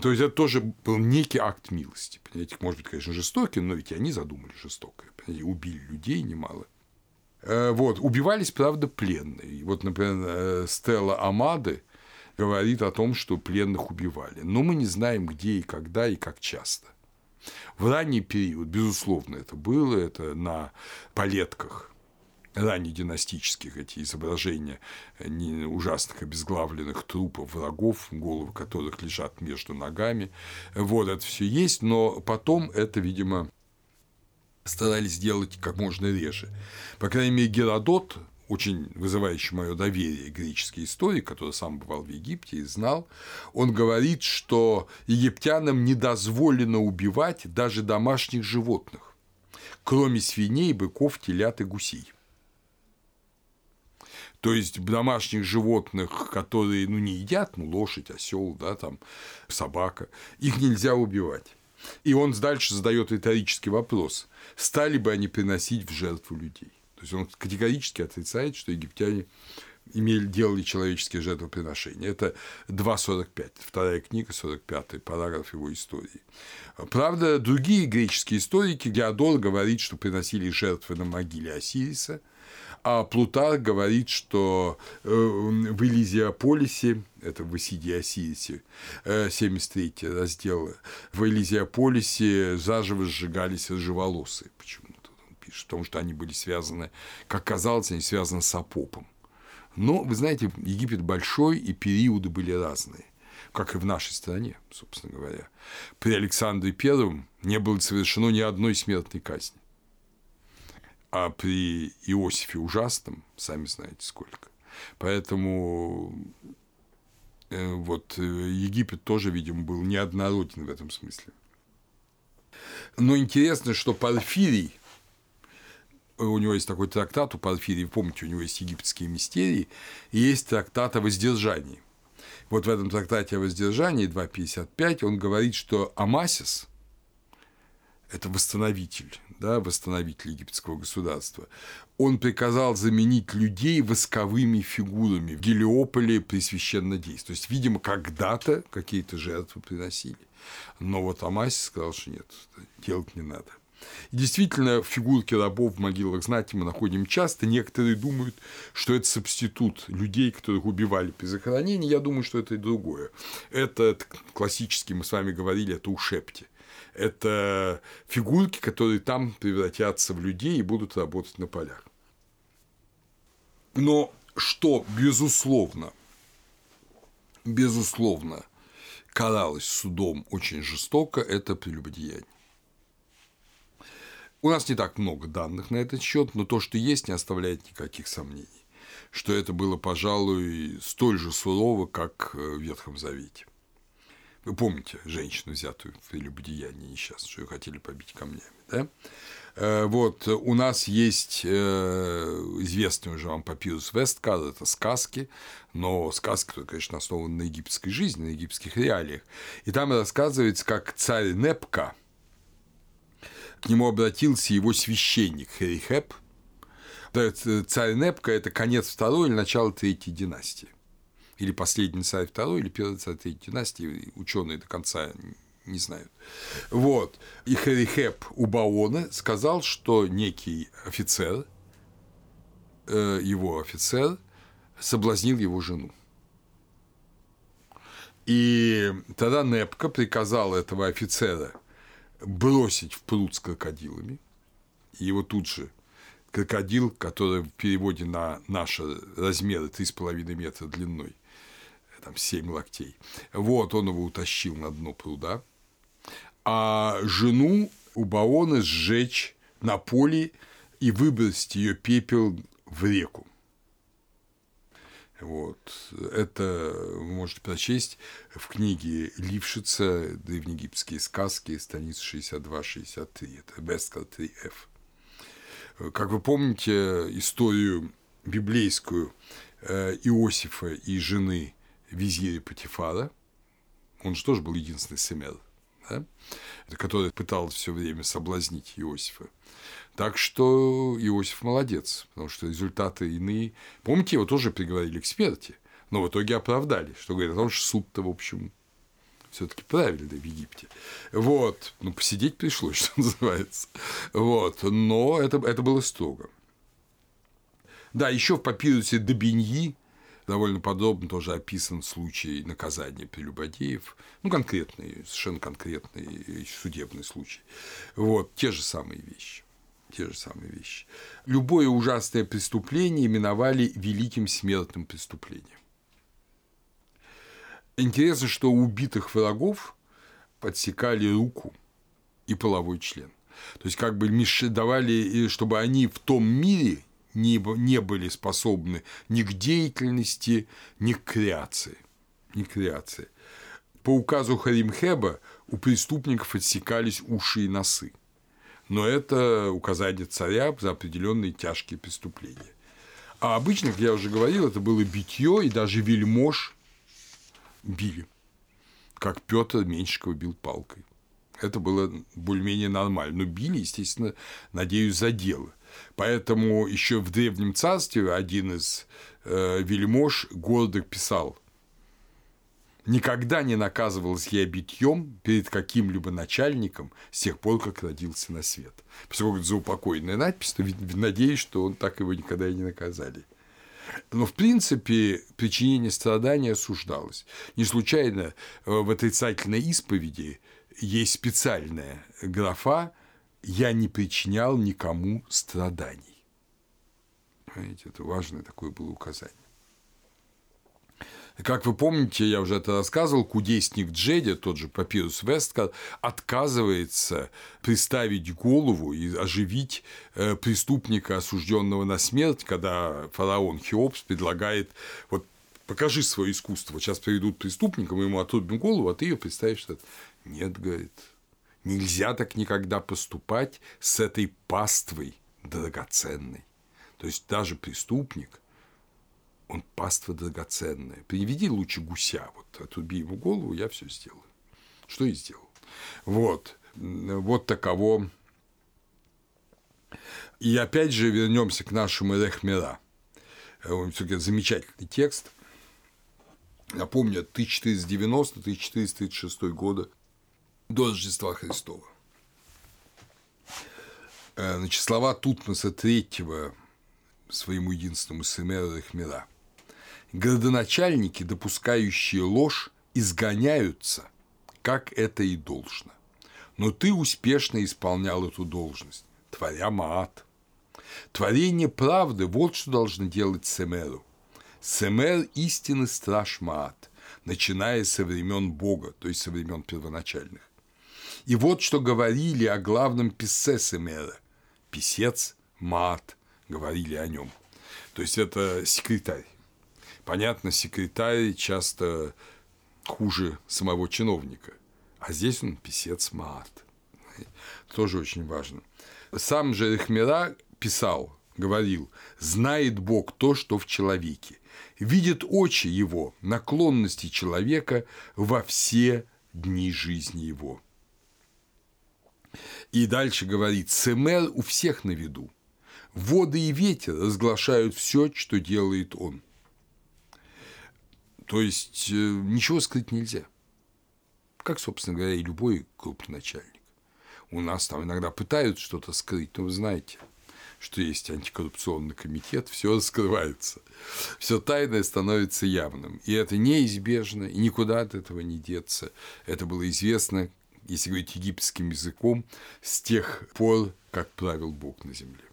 То есть это тоже был некий акт милости. Понимаете, может быть, конечно, жестокий, но ведь они задумали жестокое. Понимаете, убили людей немало. Э, вот, убивались, правда, пленные. Вот, например, э, Стелла Амады говорит о том, что пленных убивали. Но мы не знаем, где и когда и как часто. В ранний период, безусловно, это было, это на палетках раннединастических эти изображения ужасных обезглавленных трупов врагов, головы которых лежат между ногами. Вот это все есть, но потом это, видимо, старались сделать как можно реже. По крайней мере, Геродот очень вызывающий мое доверие греческий историк, который сам бывал в Египте и знал, он говорит, что египтянам не дозволено убивать даже домашних животных, кроме свиней, быков, телят и гусей. То есть домашних животных, которые ну, не едят, ну, лошадь, осел, да, там, собака, их нельзя убивать. И он дальше задает риторический вопрос, стали бы они приносить в жертву людей. Есть он категорически отрицает, что египтяне имели, делали человеческие жертвоприношения. Это 2.45, вторая книга, 45 параграф его истории. Правда, другие греческие историки, Геодор говорит, что приносили жертвы на могиле Осириса – а Плутарх говорит, что э, в Элизиополисе, это в Исиде Осирисе, 73 э, раздел, в Элизиополисе заживо сжигались рыжеволосые почему-то. Пишет, потому что они были связаны, как казалось, они связаны с Апопом. Но, вы знаете, Египет большой, и периоды были разные как и в нашей стране, собственно говоря. При Александре Первом не было совершено ни одной смертной казни а при Иосифе ужасном, сами знаете сколько. Поэтому э, вот э, Египет тоже, видимо, был неоднороден в этом смысле. Но интересно, что Порфирий, у него есть такой трактат у Порфирия, помните, у него есть египетские мистерии, и есть трактат о воздержании. Вот в этом трактате о воздержании 2.55 он говорит, что Амасис – это восстановитель да, восстановитель египетского государства, он приказал заменить людей восковыми фигурами в Гелиополе при священнодействии. То есть, видимо, когда-то какие-то жертвы приносили. Но вот Амаси сказал, что нет, делать не надо. И действительно, фигурки рабов в могилах знати мы находим часто. Некоторые думают, что это субститут людей, которых убивали при захоронении. Я думаю, что это и другое. Это классически, мы с вами говорили, это ушепти это фигурки, которые там превратятся в людей и будут работать на полях. Но что, безусловно, безусловно, каралось судом очень жестоко, это прелюбодеяние. У нас не так много данных на этот счет, но то, что есть, не оставляет никаких сомнений, что это было, пожалуй, столь же сурово, как в Ветхом Завете. Вы помните женщину, взятую в прелюбодеянии несчастную, что ее хотели побить камнями, да? Э, вот, у нас есть э, известный уже вам папирус Весткар, это сказки, но сказки, которые, конечно, основаны на египетской жизни, на египетских реалиях. И там рассказывается, как царь Непка, к нему обратился его священник Херихеп. Царь Непка – это конец второй или начало третьей династии или последний царь второй, или первый царь третьей династии, ученые до конца не знают. Вот. И Херихеп у Баона сказал, что некий офицер, э, его офицер, соблазнил его жену. И тогда Непка приказал этого офицера бросить в пруд с крокодилами. И его тут же крокодил, который в переводе на наши размеры 3,5 метра длиной, там 7 локтей. Вот, он его утащил на дно пруда. А жену у Баона сжечь на поле и выбросить ее пепел в реку. Вот. Это вы можете прочесть в книге Лившица «Древнеегипетские сказки», страница 62-63. Это Бескар 3F. Как вы помните историю библейскую э, Иосифа и жены визире Патифара, он же тоже был единственный семер, да? который пытался все время соблазнить Иосифа. Так что Иосиф молодец, потому что результаты иные. Помните, его тоже приговорили к смерти, но в итоге оправдали, что говорит о том, что суд-то, в общем, все-таки правильный в Египте. Вот. Ну, посидеть пришлось, что называется. Вот. Но это, это было строго. Да, еще в папирусе Добиньи довольно подробно тоже описан случай наказания прелюбодеев, ну, конкретный, совершенно конкретный судебный случай. Вот, те же самые вещи. Те же самые вещи. Любое ужасное преступление именовали великим смертным преступлением. Интересно, что у убитых врагов подсекали руку и половой член. То есть, как бы давали, чтобы они в том мире не, были способны ни к деятельности, ни к креации. Ни к креации. По указу Харимхеба у преступников отсекались уши и носы. Но это указание царя за определенные тяжкие преступления. А обычно, как я уже говорил, это было битье, и даже вельмож били, как Петр Меньшикова бил палкой. Это было более-менее нормально. Но били, естественно, надеюсь, за дело. Поэтому еще в Древнем Царстве один из э, вельмож гордо писал Никогда не наказывался я битьем перед каким-либо начальником с тех пор, как родился на свет. Поскольку это заупокойная надпись, то надеюсь, что он так его никогда и не наказали. Но, в принципе, причинение страдания осуждалось. Не случайно э, в отрицательной исповеди есть специальная графа «Я не причинял никому страданий». Понимаете, это важное такое было указание. Как вы помните, я уже это рассказывал, кудесник Джеди, тот же Папирус Весткар, отказывается приставить голову и оживить э, преступника, осужденного на смерть, когда фараон Хеопс предлагает вот покажи свое искусство. Вот сейчас приведут преступника, мы ему отрубим голову, а ты ее представишь. Нет, говорит, нельзя так никогда поступать с этой паствой драгоценной. То есть даже преступник он паства драгоценная. Приведи лучше гуся, вот отруби ему голову, я все сделаю. Что и сделал. Вот. Вот таково. И опять же вернемся к нашему Рехмера. Все-таки замечательный текст. Напомню, 1490-1436 года до Рождества Христова. Э, значит, слова Тутмоса III своему единственному сыну Рехмера – Городоначальники, допускающие ложь, изгоняются, как это и должно. Но ты успешно исполнял эту должность, творя Маат. Творение правды – вот что должно делать Семеру. Семер – истинный страж Маат, начиная со времен Бога, то есть со времен первоначальных. И вот что говорили о главном писце Семера. Писец Маат говорили о нем. То есть это секретарь. Понятно, секретарь часто хуже самого чиновника, а здесь он писец Маат. Тоже очень важно. Сам же Рехмера писал, говорил, знает Бог то, что в человеке, видит очи его, наклонности человека во все дни жизни его. И дальше говорит, Семер у всех на виду. Воды и ветер разглашают все, что делает он. То есть э, ничего скрыть нельзя. Как, собственно говоря, и любой крупный начальник. У нас там иногда пытаются что-то скрыть, но вы знаете, что есть антикоррупционный комитет, все раскрывается, все тайное становится явным. И это неизбежно, и никуда от этого не деться. Это было известно, если говорить египетским языком, с тех пор, как правил Бог на земле.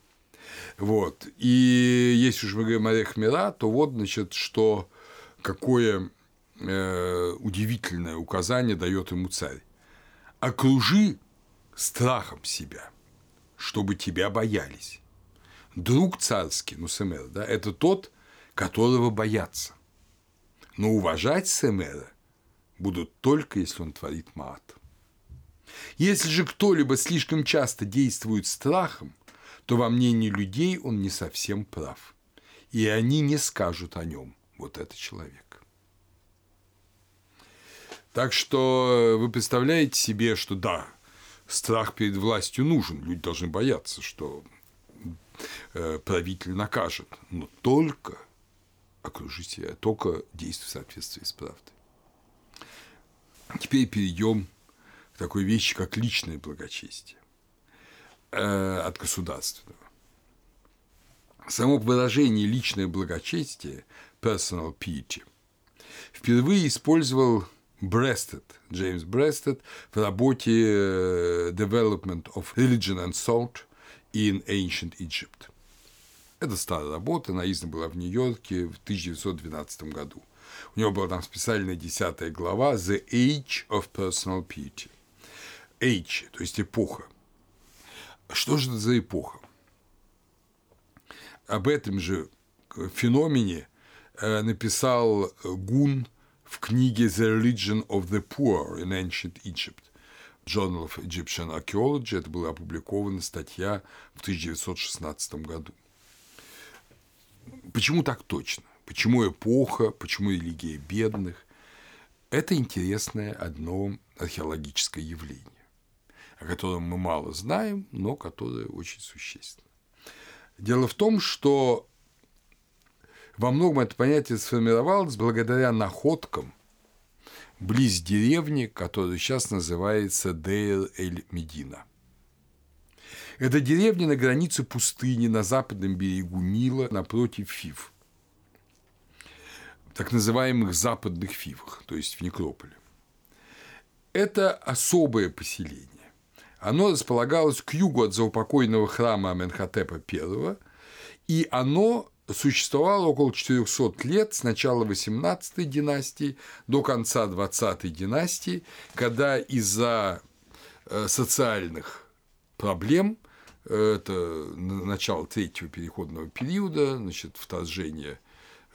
Вот. И если уж мы говорим о Рехмера, то вот, значит, что какое э, удивительное указание дает ему царь. Окружи страхом себя, чтобы тебя боялись. Друг царский, ну, Семер, да, это тот, которого боятся. Но уважать Семера будут только, если он творит мат. Если же кто-либо слишком часто действует страхом, то во мнении людей он не совсем прав, и они не скажут о нем – вот это человек. Так что вы представляете себе, что да, страх перед властью нужен, люди должны бояться, что э, правитель накажет, но только окружите, только действуй в соответствии с правдой. Теперь перейдем к такой вещи, как личное благочестие э, от государственного. Само выражение личное благочестие personal piety. Впервые использовал Брестед, Джеймс Брестед в работе э, Development of Religion and Thought in Ancient Egypt. Это старая работа, она издана была в Нью-Йорке в 1912 году. У него была там специальная десятая глава «The Age of Personal Piety». Age, то есть эпоха. Что же это за эпоха? об этом же феномене написал Гун в книге «The Religion of the Poor in Ancient Egypt». Journal of Egyptian Archaeology, это была опубликована статья в 1916 году. Почему так точно? Почему эпоха, почему религия бедных? Это интересное одно археологическое явление, о котором мы мало знаем, но которое очень существенно. Дело в том, что во многом это понятие сформировалось благодаря находкам близ деревни, которая сейчас называется Дейр-эль-Медина. Это деревня на границе пустыни на западном берегу Нила напротив Фив, так называемых западных Фивах, то есть в Некрополе. Это особое поселение. Оно располагалось к югу от заупокойного храма Аменхотепа I, и оно существовало около 400 лет с начала 18 династии до конца 20 династии, когда из-за э, социальных проблем э, это начало третьего переходного периода, значит, вторжение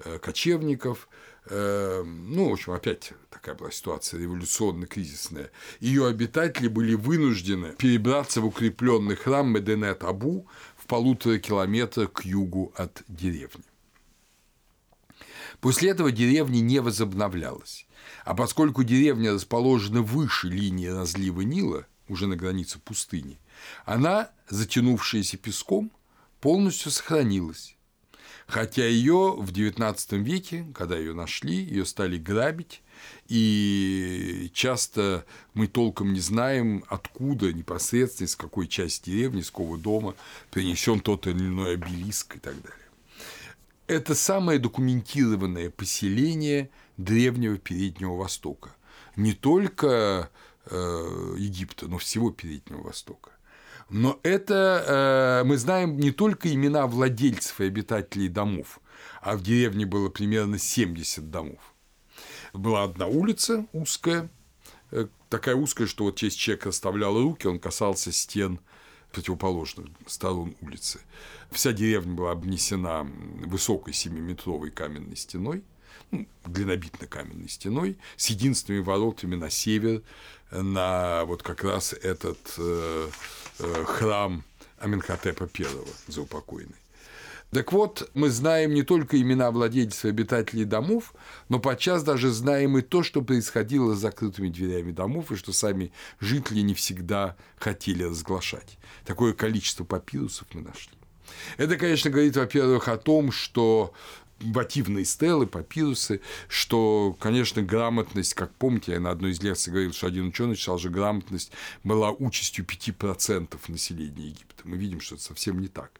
э, кочевников, ну, в общем, опять такая была ситуация революционно-кризисная. Ее обитатели были вынуждены перебраться в укрепленный храм Меденет Полутора километрах к югу от деревни. После этого деревня не возобновлялась, а поскольку деревня расположена выше линии разлива Нила, уже на границе пустыни, она, затянувшаяся песком, полностью сохранилась. Хотя ее в XIX веке, когда ее нашли, ее стали грабить, и часто мы толком не знаем, откуда непосредственно, из какой части деревни, из какого дома принесен тот или иной обелиск и так далее. Это самое документированное поселение древнего Переднего Востока. Не только э, Египта, но всего Переднего Востока. Но это э, мы знаем не только имена владельцев и обитателей домов, а в деревне было примерно 70 домов была одна улица узкая, э, такая узкая, что вот если человек расставлял руки, он касался стен противоположных сторон улицы. Вся деревня была обнесена высокой семиметровой каменной стеной, ну, глинобитно-каменной стеной, с единственными воротами на север, на вот как раз этот э, э, храм Аменхотепа I заупокойный. Так вот, мы знаем не только имена владельцев и обитателей домов, но подчас даже знаем и то, что происходило с закрытыми дверями домов, и что сами жители не всегда хотели разглашать. Такое количество папирусов мы нашли. Это, конечно, говорит, во-первых, о том, что мотивные стелы, папирусы, что, конечно, грамотность, как помните, я на одной из лекций говорил, что один ученый считал, что грамотность была участью 5% населения Египта. Мы видим, что это совсем не так.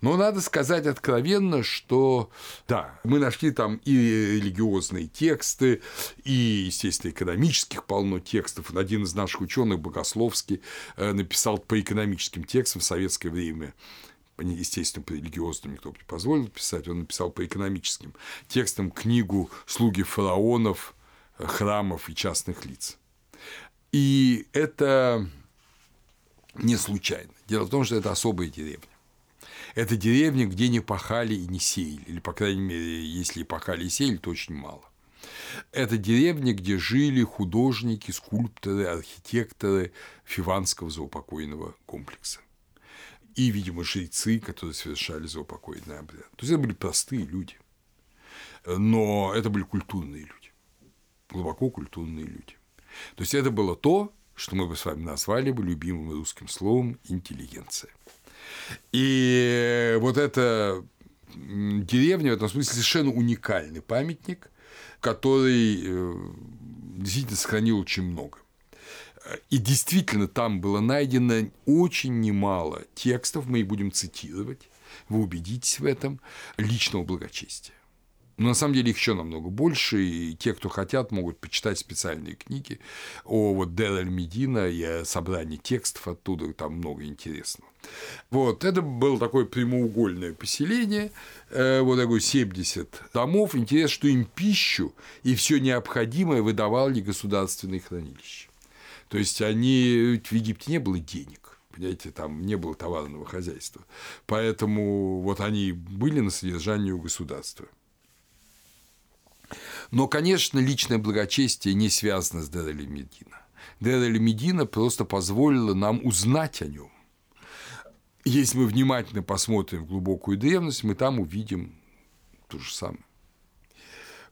Но надо сказать откровенно, что, да, мы нашли там и религиозные тексты, и, естественно, экономических полно текстов. Один из наших ученых, Богословский, э, написал по экономическим текстам в советское время естественно, по религиозным никто не позволил писать, он написал по экономическим текстам книгу «Слуги фараонов, храмов и частных лиц». И это не случайно. Дело в том, что это особая деревня. Это деревня, где не пахали и не сеяли, или, по крайней мере, если и пахали и сеяли, то очень мало. Это деревня, где жили художники, скульпторы, архитекторы Фиванского заупокойного комплекса и, видимо, жрецы, которые совершали заупокойный обряд. То есть это были простые люди, но это были культурные люди, глубоко культурные люди. То есть это было то, что мы бы с вами назвали бы любимым русским словом интеллигенция. И вот эта деревня в этом смысле совершенно уникальный памятник, который э, действительно сохранил очень много. И действительно, там было найдено очень немало текстов, мы их будем цитировать, вы убедитесь в этом, личного благочестия. Но на самом деле их еще намного больше, и те, кто хотят, могут почитать специальные книги о вот Дер Медина и о собрании текстов оттуда, там много интересного. Вот, это было такое прямоугольное поселение, э, вот такой 70 домов. Интересно, что им пищу и все необходимое выдавали государственные хранилища. То есть они в Египте не было денег. Понимаете, там не было товарного хозяйства. Поэтому вот они были на содержании у государства. Но, конечно, личное благочестие не связано с Дерели Медина. Дерели Медина просто позволила нам узнать о нем. Если мы внимательно посмотрим в глубокую древность, мы там увидим то же самое.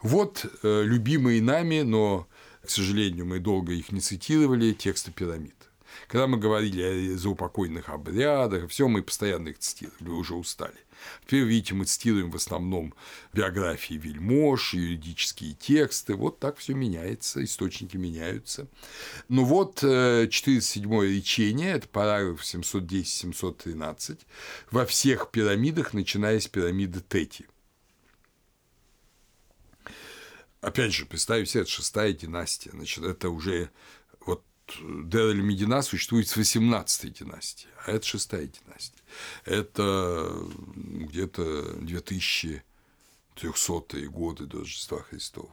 Вот э, любимые нами, но, к сожалению, мы долго их не цитировали, тексты пирамид. Когда мы говорили о заупокойных обрядах, все мы постоянно их цитировали, уже устали. Теперь, видите, мы цитируем в основном биографии вельмож, юридические тексты. Вот так все меняется, источники меняются. Ну вот 407 речение, это параграф 710-713, во всех пирамидах, начиная с пирамиды Тети. Опять же, представьте себе, это шестая династия, значит, это уже вот Дер Медина существует с 18 династии, а это шестая династия. Это где-то 2300 годы до Рождества Христова.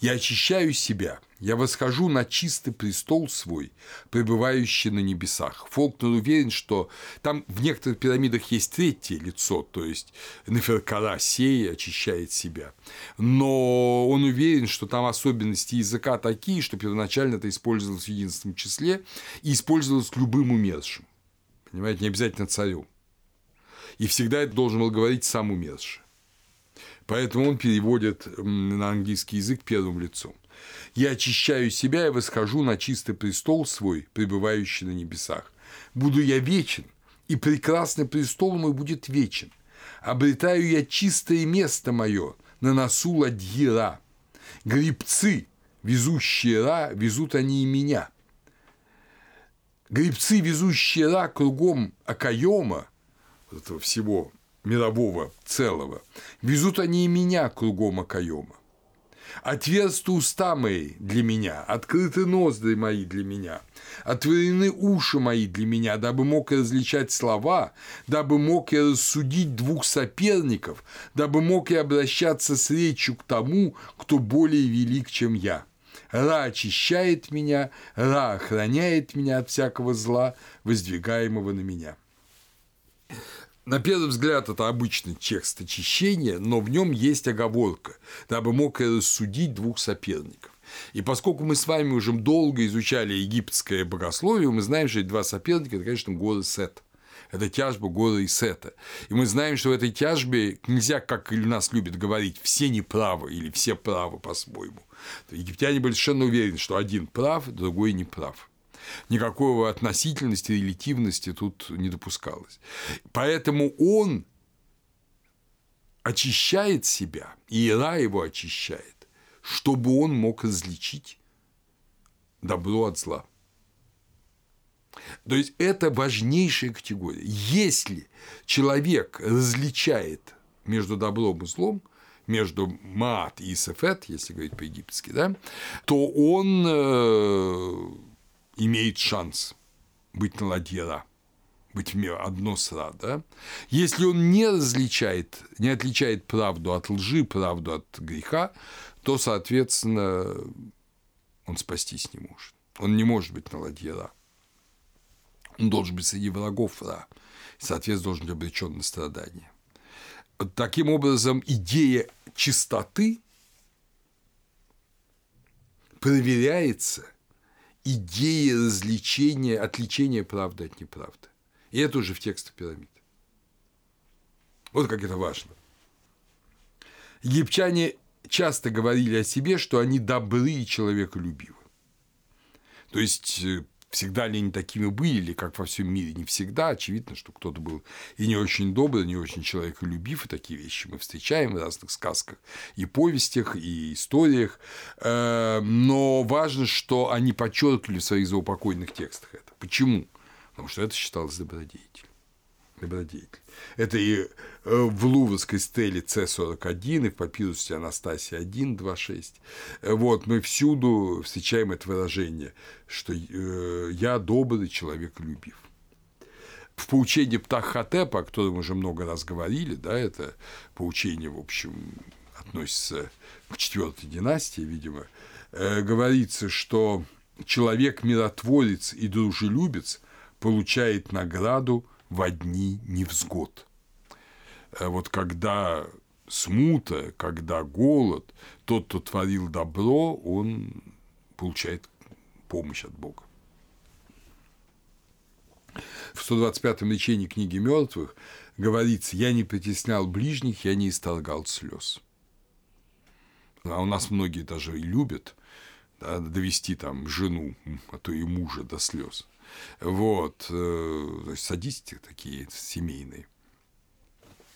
Я очищаю себя, я восхожу на чистый престол свой, пребывающий на небесах. Фолкнер уверен, что там в некоторых пирамидах есть третье лицо, то есть Неферкара Сея очищает себя. Но он уверен, что там особенности языка такие, что первоначально это использовалось в единственном числе и использовалось любым умершим. Понимаете, не обязательно царю. И всегда это должен был говорить сам умерший. Поэтому он переводит на английский язык первым лицом. «Я очищаю себя и восхожу на чистый престол свой, пребывающий на небесах. Буду я вечен, и прекрасный престол мой будет вечен. Обретаю я чистое место мое на носу ладьи Ра. Грибцы, везущие Ра, везут они и меня. Грибцы, везущие Ра кругом Акаема, этого всего мирового целого, везут они и меня кругом окоема. Отверсты уста мои для меня, открыты ноздри мои для меня, отворены уши мои для меня, дабы мог я различать слова, дабы мог я рассудить двух соперников, дабы мог я обращаться с речью к тому, кто более велик, чем я. Ра очищает меня, Ра охраняет меня от всякого зла, воздвигаемого на меня. На первый взгляд это обычный текст очищения, но в нем есть оговорка, дабы мог рассудить двух соперников. И поскольку мы с вами уже долго изучали египетское богословие, мы знаем, что эти два соперника – это, конечно, горы Сет. Это тяжба горы Сета. И мы знаем, что в этой тяжбе нельзя, как у нас любят говорить, все неправы или все правы по-своему. Египтяне были совершенно уверены, что один прав, другой не прав. Никакого относительности, релятивности тут не допускалось. Поэтому он очищает себя, и Ира его очищает, чтобы он мог различить добро от зла. То есть это важнейшая категория. Если человек различает между добром и злом, между Маат и Сефет, если говорить по-египетски, да, то он э, имеет шанс быть на ладье быть одно сра, да? Если он не различает, не отличает правду от лжи, правду от греха, то, соответственно, он спастись не может. Он не может быть на ладье Он должен быть среди врагов Ра. Соответственно, должен быть обречен на страдания. Таким образом, идея чистоты проверяется – идеи развлечения, отличения правды от неправды. И это уже в тексте пирамид. Вот как это важно. Египтяне часто говорили о себе, что они добры и человеколюбивы. То есть э, Всегда ли они такими были, как во всем мире? Не всегда. Очевидно, что кто-то был и не очень добрый, не очень человеколюбив, и такие вещи мы встречаем в разных сказках и повестях, и историях. Э, но важно, что они подчеркивали в своих заупокойных текстах это. Почему? Потому что это считалось добродетель добродетель. Это и э, в Луврской стеле С-41, и в папирусе Анастасия 1, 2, 6. Вот, мы всюду встречаем это выражение, что э, я добрый человек любив. В поучении Птаххотепа, о котором уже много раз говорили, да, это поучение, в общем, относится к четвертой династии, видимо, э, говорится, что человек миротворец и дружелюбец получает награду в дни невзгод. Э, вот когда смута, когда голод, тот, кто творил добро, он получает помощь от Бога. В 125-м лечении книги мертвых говорится, я не притеснял ближних, я не исторгал слез. А у нас многие даже и любят да, довести там жену, а то и мужа до слез. Вот, э, садисты такие семейные.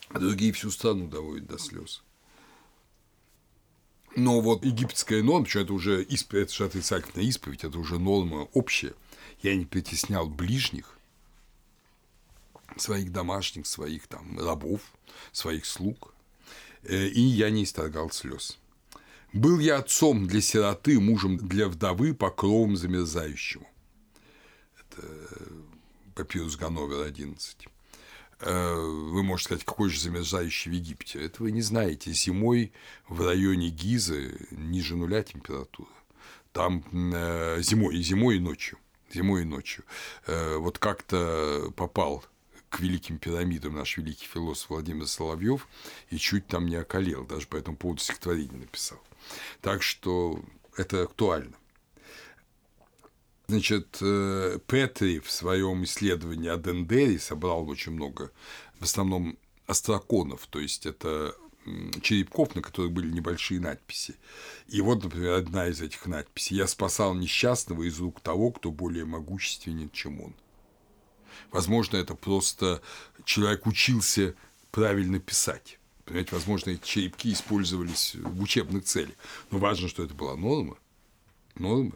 А другие всю страну доводят до слез. Но вот египетская норма, что это уже исповедь, это же отрицательная исповедь, это уже норма общая. Я не притеснял ближних, своих домашних, своих там рабов, своих слуг, э, и я не исторгал слез. Был я отцом для сироты, мужем для вдовы, покровом замерзающему. Папирус Гановер 11. Э, вы можете сказать, какой же замерзающий в Египте. Это вы не знаете. Зимой в районе Гизы ниже нуля температура. Там э, зимой, и зимой и ночью. Зимой и ночью. Вот как-то попал к великим пирамидам наш великий философ Владимир Соловьев и чуть там не околел, даже по этому поводу стихотворение написал. Так что это актуально. Значит, э, Петри в своем исследовании о Дендере собрал очень много, в основном остроконов, то есть это черепков, на которых были небольшие надписи. И вот, например, одна из этих надписей «Я спасал несчастного из рук того, кто более могущественен, чем он». Возможно, это просто человек учился правильно писать. Понимаете, возможно, эти черепки использовались в учебных целях. Но важно, что это была норма. Норма.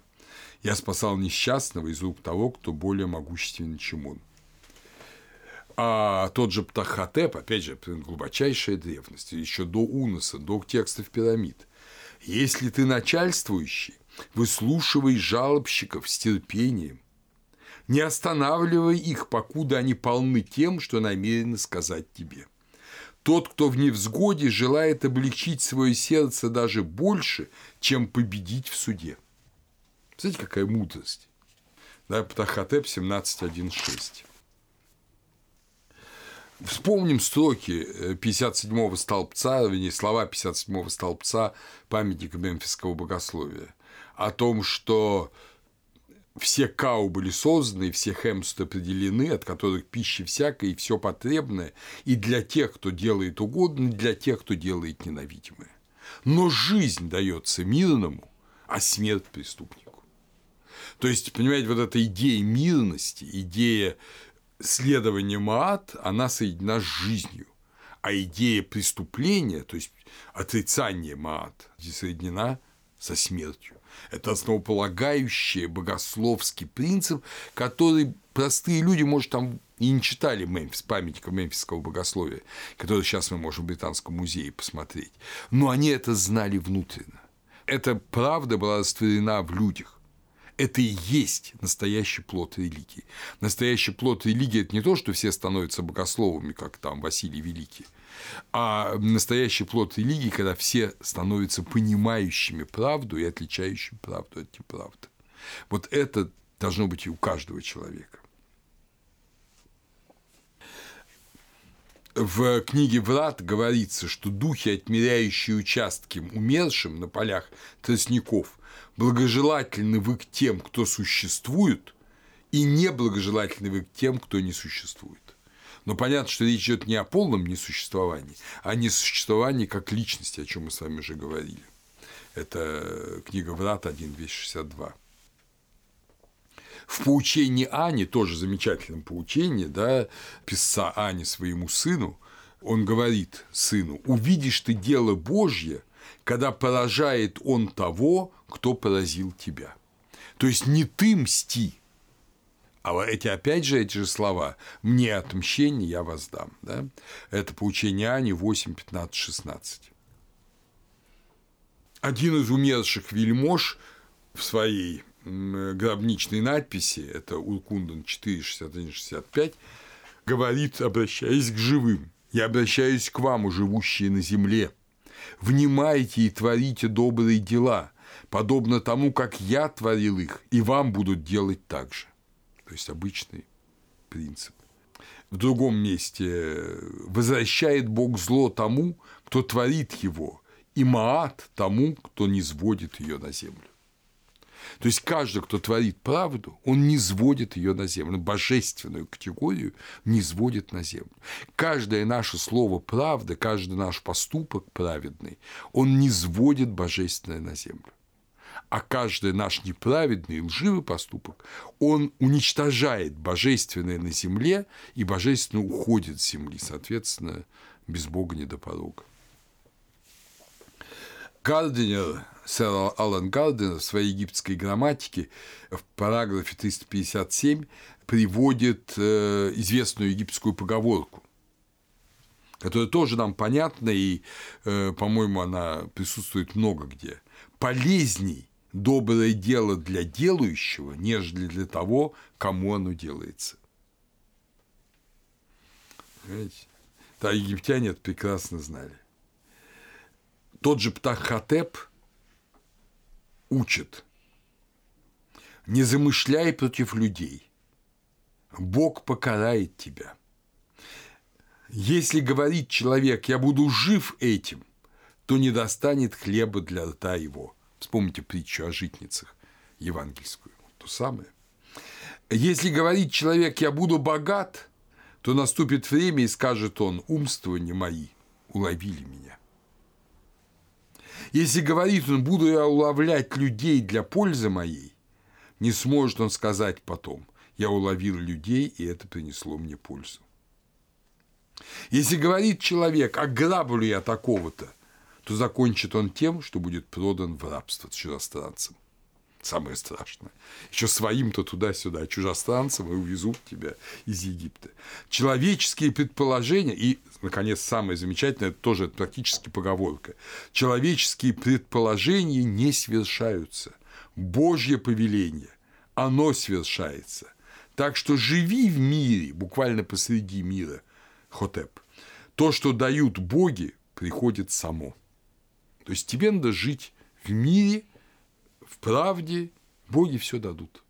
Я спасал несчастного из рук того, кто более могущественен, чем он. А тот же Птахотеп, опять же, глубочайшая древность, еще до Уноса, до текстов пирамид. Если ты начальствующий, выслушивай жалобщиков с терпением, не останавливай их, покуда они полны тем, что намерены сказать тебе. Тот, кто в невзгоде, желает облегчить свое сердце даже больше, чем победить в суде. Знаете, какая мудрость? Да, Птахотеп 17.1.6. Вспомним строки 57-го э, столбца, вернее, слова 57-го столбца памятника мемфисского богословия о том, что все кау были созданы, все хемсты определены, от которых пища всякая и все потребное, и для тех, кто делает угодно, и для тех, кто делает ненавидимое. Но жизнь дается мирному, а смерть преступнику. То есть, понимаете, вот эта идея мирности, идея следования Маат, она соединена с жизнью. А идея преступления, то есть отрицание Маат, соединена со смертью. Это основополагающий богословский принцип, который простые люди, может, там и не читали Мемфис, памятника мемфисского богословия, который сейчас мы можем в Британском музее посмотреть. Но они это знали внутренно. Эта правда была растворена в людях. Это и есть настоящий плод религии. Настоящий плод религии – это не то, что все становятся богословами, как там Василий Великий, а настоящий плод религии, когда все становятся понимающими правду и отличающими правду от неправды. Вот это должно быть и у каждого человека. В книге «Врат» говорится, что духи, отмеряющие участки умершим на полях тростников, благожелательны вы к тем, кто существует, и неблагожелательны вы к тем, кто не существует. Но понятно, что речь идет не о полном несуществовании, а о несуществовании как личности, о чем мы с вами уже говорили. Это книга Врат 1.262. В поучении Ани, тоже замечательном поучении, да, писца Ани своему сыну, он говорит сыну, увидишь ты дело Божье, когда поражает он того, кто поразил тебя. То есть не ты мсти, а эти, опять же, эти же слова «мне отмщение я воздам». Да? Это поучение Ани 8, 15, 16. Один из умерших вельмож в своей гробничной надписи, это Уркундан 4, 61, 65, говорит, обращаясь к живым, «Я обращаюсь к вам, живущие на земле. Внимайте и творите добрые дела, подобно тому, как я творил их, и вам будут делать так же» то есть обычный принцип. В другом месте возвращает Бог зло тому, кто творит его, и маат тому, кто не сводит ее на землю. То есть каждый, кто творит правду, он не сводит ее на землю, божественную категорию не сводит на землю. Каждое наше слово правда, каждый наш поступок праведный, он не сводит божественное на землю. А каждый наш неправедный, лживый поступок, он уничтожает божественное на земле, и божественное уходит с земли, соответственно, без Бога не до порога. Гардинер, сэр Аллен Гардинер в своей египетской грамматике в параграфе 357 приводит э, известную египетскую поговорку, которая тоже нам понятна, и, э, по-моему, она присутствует много где. Полезней доброе дело для делающего, нежели для того, кому оно делается. Понимаете? Да, египтяне это прекрасно знали. Тот же Птахотеп учит, не замышляй против людей, Бог покарает тебя. Если говорит человек, я буду жив этим, то не достанет хлеба для рта его. Вспомните притчу о житницах евангельскую, то самое. Если говорит человек, я буду богат, то наступит время, и скажет он, умствования мои уловили меня. Если говорит он, буду я уловлять людей для пользы моей, не сможет он сказать потом, я уловил людей, и это принесло мне пользу. Если говорит человек, ограблю я такого-то, то закончит он тем, что будет продан в рабство чужестранцам. Самое страшное. Еще своим-то туда-сюда, а чужестранцам и увезут тебя из Египта. Человеческие предположения, и, наконец, самое замечательное, это тоже практически поговорка. Человеческие предположения не свершаются. Божье повеление, оно свершается. Так что живи в мире, буквально посреди мира, Хотеп. То, что дают боги, приходит само. То есть тебе надо жить в мире, в правде, боги все дадут.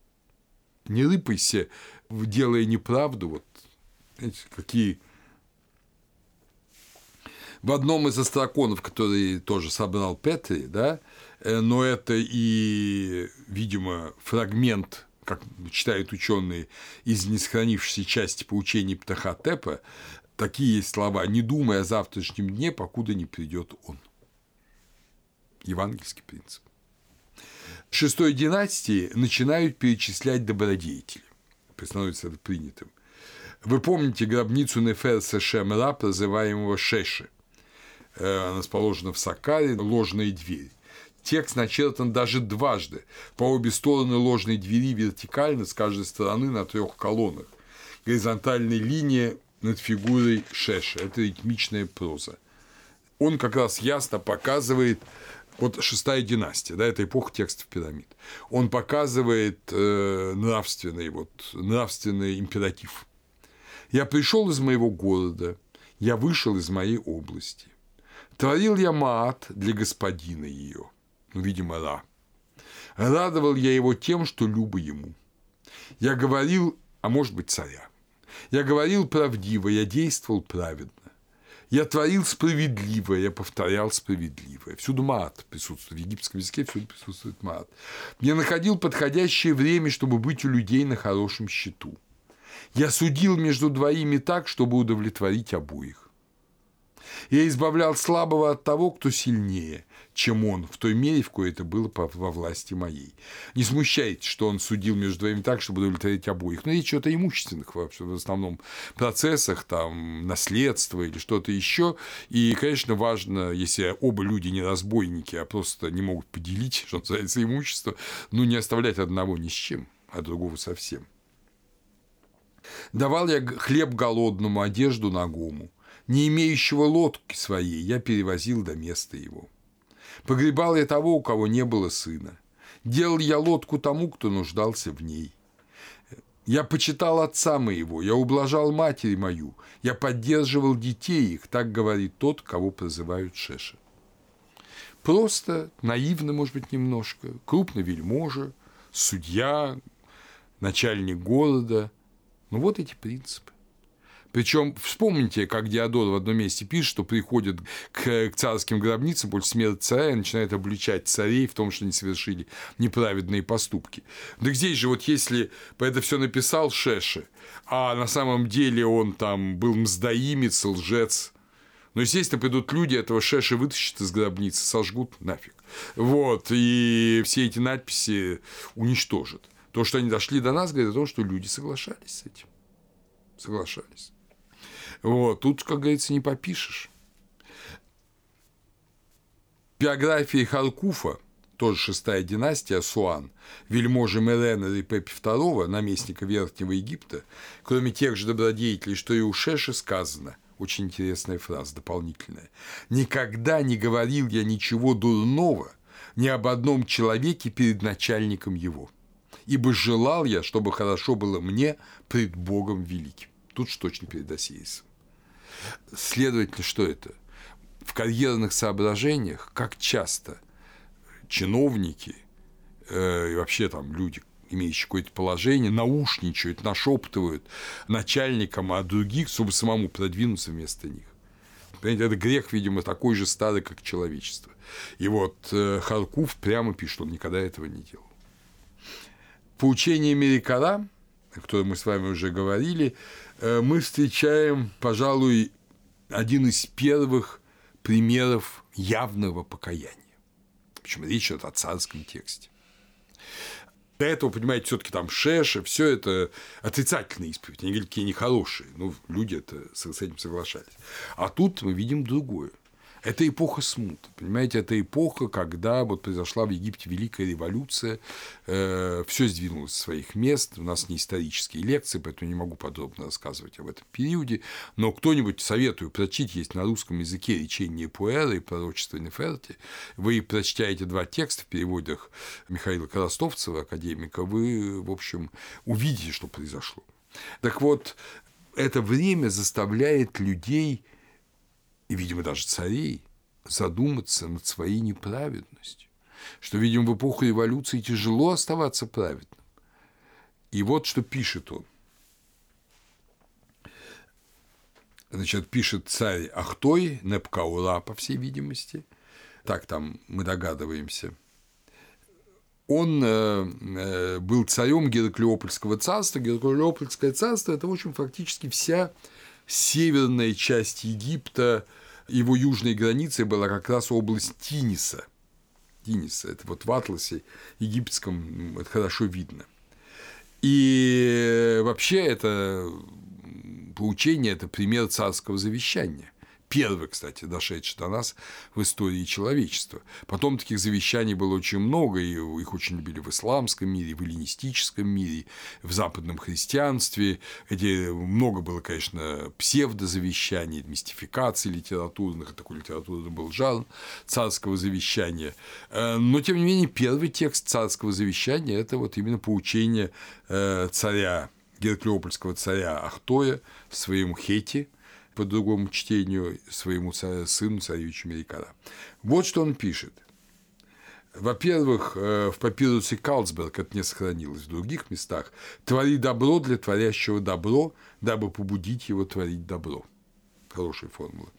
Не рыпайся, делая неправду, вот знаете, какие в одном из астроконов, который тоже собрал Петри, да, э, но это и, видимо, фрагмент, как читают ученые, из несохранившейся части поучений Птахотепа, такие есть слова «не думай о завтрашнем дне, покуда не придет он» евангельский принцип. Шестой династии начинают перечислять добродетели, становится это принятым. Вы помните гробницу Неферса Шемра, прозываемого Шеши. Э, она расположена в Сакаре, ложная дверь. Текст начертан даже дважды, по обе стороны ложной двери вертикально, с каждой стороны на трех колоннах. Горизонтальная линия над фигурой Шеша. Это ритмичная проза. Он как раз ясно показывает вот шестая династия, да, это эпоха текстов пирамид. Он показывает э, нравственный, вот, нравственный императив. Я пришел из моего города, я вышел из моей области. Творил я маат для господина ее, ну, видимо, Ра. Радовал я его тем, что любо ему. Я говорил, а может быть, царя. Я говорил правдиво, я действовал праведно. Я творил справедливое, я повторял справедливое. Всюду мат присутствует. В египетском языке всюду присутствует мат. Я находил подходящее время, чтобы быть у людей на хорошем счету. Я судил между двоими так, чтобы удовлетворить обоих. Я избавлял слабого от того, кто сильнее, чем он, в той мере, в кое это было во власти моей. Не смущайте, что он судил между двоими так, чтобы удовлетворить обоих. Но речь идет о имущественных вообще, в основном процессах, там, наследство или что-то еще. И, конечно, важно, если оба люди не разбойники, а просто не могут поделить, что называется, имущество, ну, не оставлять одного ни с чем, а другого совсем. Давал я хлеб голодному, одежду нагому не имеющего лодки своей, я перевозил до места его. Погребал я того, у кого не было сына. Делал я лодку тому, кто нуждался в ней. Я почитал отца моего, я ублажал матери мою, я поддерживал детей их, так говорит тот, кого прозывают Шеша. Просто, наивно, может быть, немножко, крупный вельможа, судья, начальник города, Ну вот эти принципы. Причем вспомните, как Диодор в одном месте пишет, что приходит к, к царским гробницам после смерти царя и начинает обличать царей в том, что они совершили неправедные поступки. Так здесь же вот если бы это все написал Шеши, а на самом деле он там был мздоимец, лжец, но, естественно, придут люди, этого Шеши вытащат из гробницы, сожгут нафиг. Вот, и все эти надписи уничтожат. То, что они дошли до нас, говорит о том, что люди соглашались с этим. Соглашались. Вот, тут, как говорится, не попишешь. Биографии Харкуфа, тоже шестая династия, Суан, вельможи Мерена и Пепи II, наместника Верхнего Египта, кроме тех же добродетелей, что и у Шеши сказано, очень интересная фраза дополнительная, «Никогда не говорил я ничего дурного ни об одном человеке перед начальником его, ибо желал я, чтобы хорошо было мне пред Богом великим». Тут что точно перед Осирисом. Следовательно, что это? В карьерных соображениях, как часто чиновники э, и вообще там люди, имеющие какое-то положение, наушничают, нашептывают начальникам о других, чтобы самому продвинуться вместо них. Понимаете, это грех, видимо, такой же старый, как человечество. И вот э, Харкув прямо пишет, он никогда этого не делал. Поучение Мерикара, о котором мы с вами уже говорили, мы встречаем, пожалуй, один из первых примеров явного покаяния. Причем речь идет о царском тексте. До этого, понимаете, все-таки там Шеша, все это отрицательные исповеди, они говорят, какие нехорошие. Ну, люди это с этим соглашались. А тут мы видим другое. Это эпоха смуты, понимаете, это эпоха, когда вот произошла в Египте Великая революция, э, все сдвинулось с своих мест, у нас не исторические лекции, поэтому не могу подробно рассказывать об этом периоде, но кто-нибудь советую прочитать, есть на русском языке речение Пуэра и пророчество Неферти, вы прочтя эти два текста в переводах Михаила Коростовцева, академика, вы, в общем, увидите, что произошло. Так вот, это время заставляет людей и, видимо, даже царей, задуматься над своей неправедностью, что, видимо, в эпоху революции тяжело оставаться праведным. И вот что пишет он. Значит, пишет царь Ахтой, Непкаула, по всей видимости, так там мы догадываемся. Он э, э, был царем Гераклеопольского царства. Гераклеопольское царство – это, в общем, фактически вся северная часть Египта, его южной границей была как раз область Тиниса. Тиниса, это вот в атласе египетском это хорошо видно. И вообще это поучение – это пример царского завещания первый, кстати, дошедший до нас в истории человечества. Потом таких завещаний было очень много, и их очень любили в исламском мире, в эллинистическом мире, в западном христианстве. Эти, много было, конечно, псевдозавещаний, мистификаций литературных, такой литературный был жанр царского завещания. Э, но, тем не менее, первый текст царского завещания – это вот именно поучение э, царя Герклеопольского царя Ахтоя своему Хети, по другому чтению своему сыну, царевичу Мерикара. Вот что он пишет. Во-первых, э, в папирусе Калсберг это не сохранилось, в других местах «твори добро для творящего добро, дабы побудить его творить добро». Хорошая формула.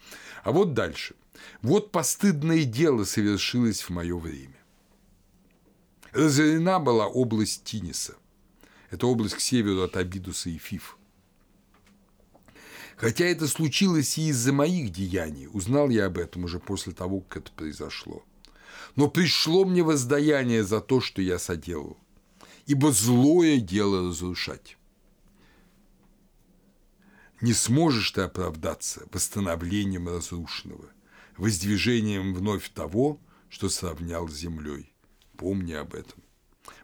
А вот дальше. «Вот постыдное дело совершилось в мое время. Разорена была область Тиниса. Это область к северу от Абидуса и Фиф. Хотя это случилось и из-за моих деяний, узнал я об этом уже после того, как это произошло. Но пришло мне воздаяние за то, что я соделал, ибо злое дело разрушать. Не сможешь ты оправдаться восстановлением разрушенного, воздвижением вновь того, что сравнял с землей. Помни об этом.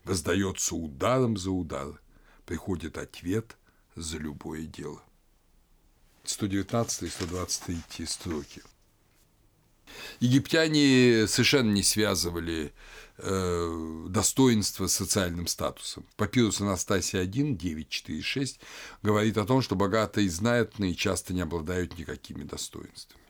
Воздается ударом за удар, приходит ответ за любое дело. 119 и 123 строки. Египтяне совершенно не связывали э, достоинство с социальным статусом. Папирус Анастасия 1, 9, 4, 6 говорит о том, что богатые и знатные часто не обладают никакими достоинствами.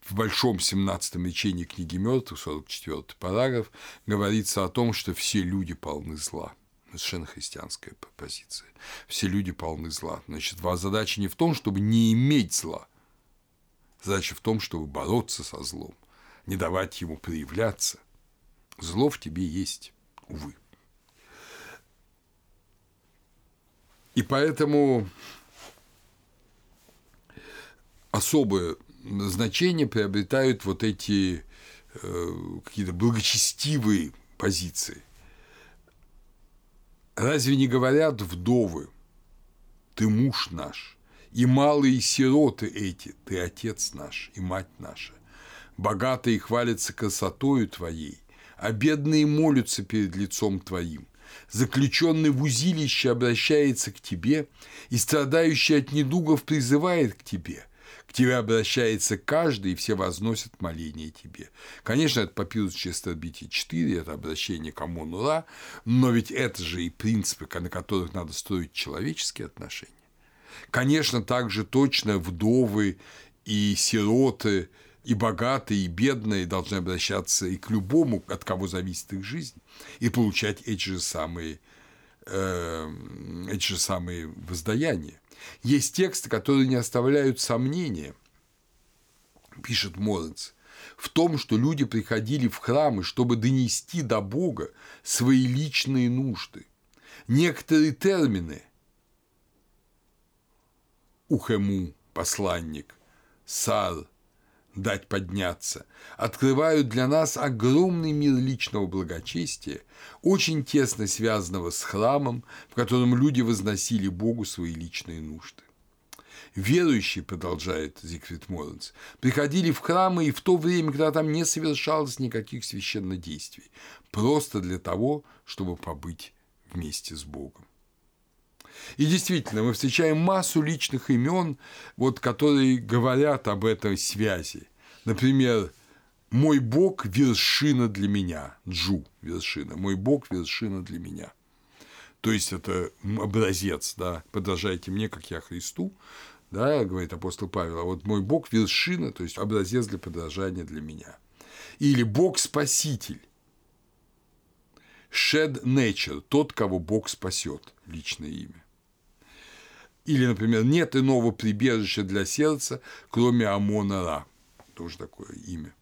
В большом 17-м речении книги мертвых, 44 параграф, говорится о том, что все люди полны зла – Совершенно христианская позиция. Все люди полны зла. Значит, ваша задача не в том, чтобы не иметь зла. Задача в том, чтобы бороться со злом, не давать ему проявляться. Зло в тебе есть, увы. И поэтому особое значение приобретают вот эти э, какие-то благочестивые позиции. Разве не говорят вдовы, ты муж наш, и малые сироты эти, ты отец наш и мать наша. Богатые хвалятся красотою твоей, а бедные молятся перед лицом твоим. Заключенный в узилище обращается к тебе, и страдающий от недугов призывает к тебе – к тебе обращается каждый, и все возносят моление тебе. Конечно, это папирус Честербити 4, это обращение к Амону Ра, но ведь это же и принципы, на которых надо строить человеческие отношения. Конечно, также точно вдовы и сироты, и богатые, и бедные должны обращаться и к любому, от кого зависит их жизнь, и получать эти же самые, э, эти же самые воздаяния. Есть тексты, которые не оставляют сомнения, пишет Моренц, в том, что люди приходили в храмы, чтобы донести до Бога свои личные нужды. Некоторые термины ухему, посланник, сар, дать подняться, открывают для нас огромный мир личного благочестия, очень тесно связанного с храмом, в котором люди возносили Богу свои личные нужды. Верующие, продолжает Зигфрид Моренс, приходили в храмы и в то время, когда там не совершалось никаких священнодействий, просто для того, чтобы побыть вместе с Богом. И действительно, мы встречаем массу личных имен, вот, которые говорят об этой связи. Например, «Мой Бог – вершина для меня». Джу – вершина. «Мой Бог – вершина для меня». То есть, это образец, да, подражайте мне, как я Христу, да, говорит апостол Павел, а вот мой Бог – вершина, то есть образец для подражания для меня. Или Бог – спаситель. Shed Nature – тот, кого Бог спасет, личное имя. Или, например, нет иного прибежища для сердца, кроме Амона Ра. Тоже такое имя.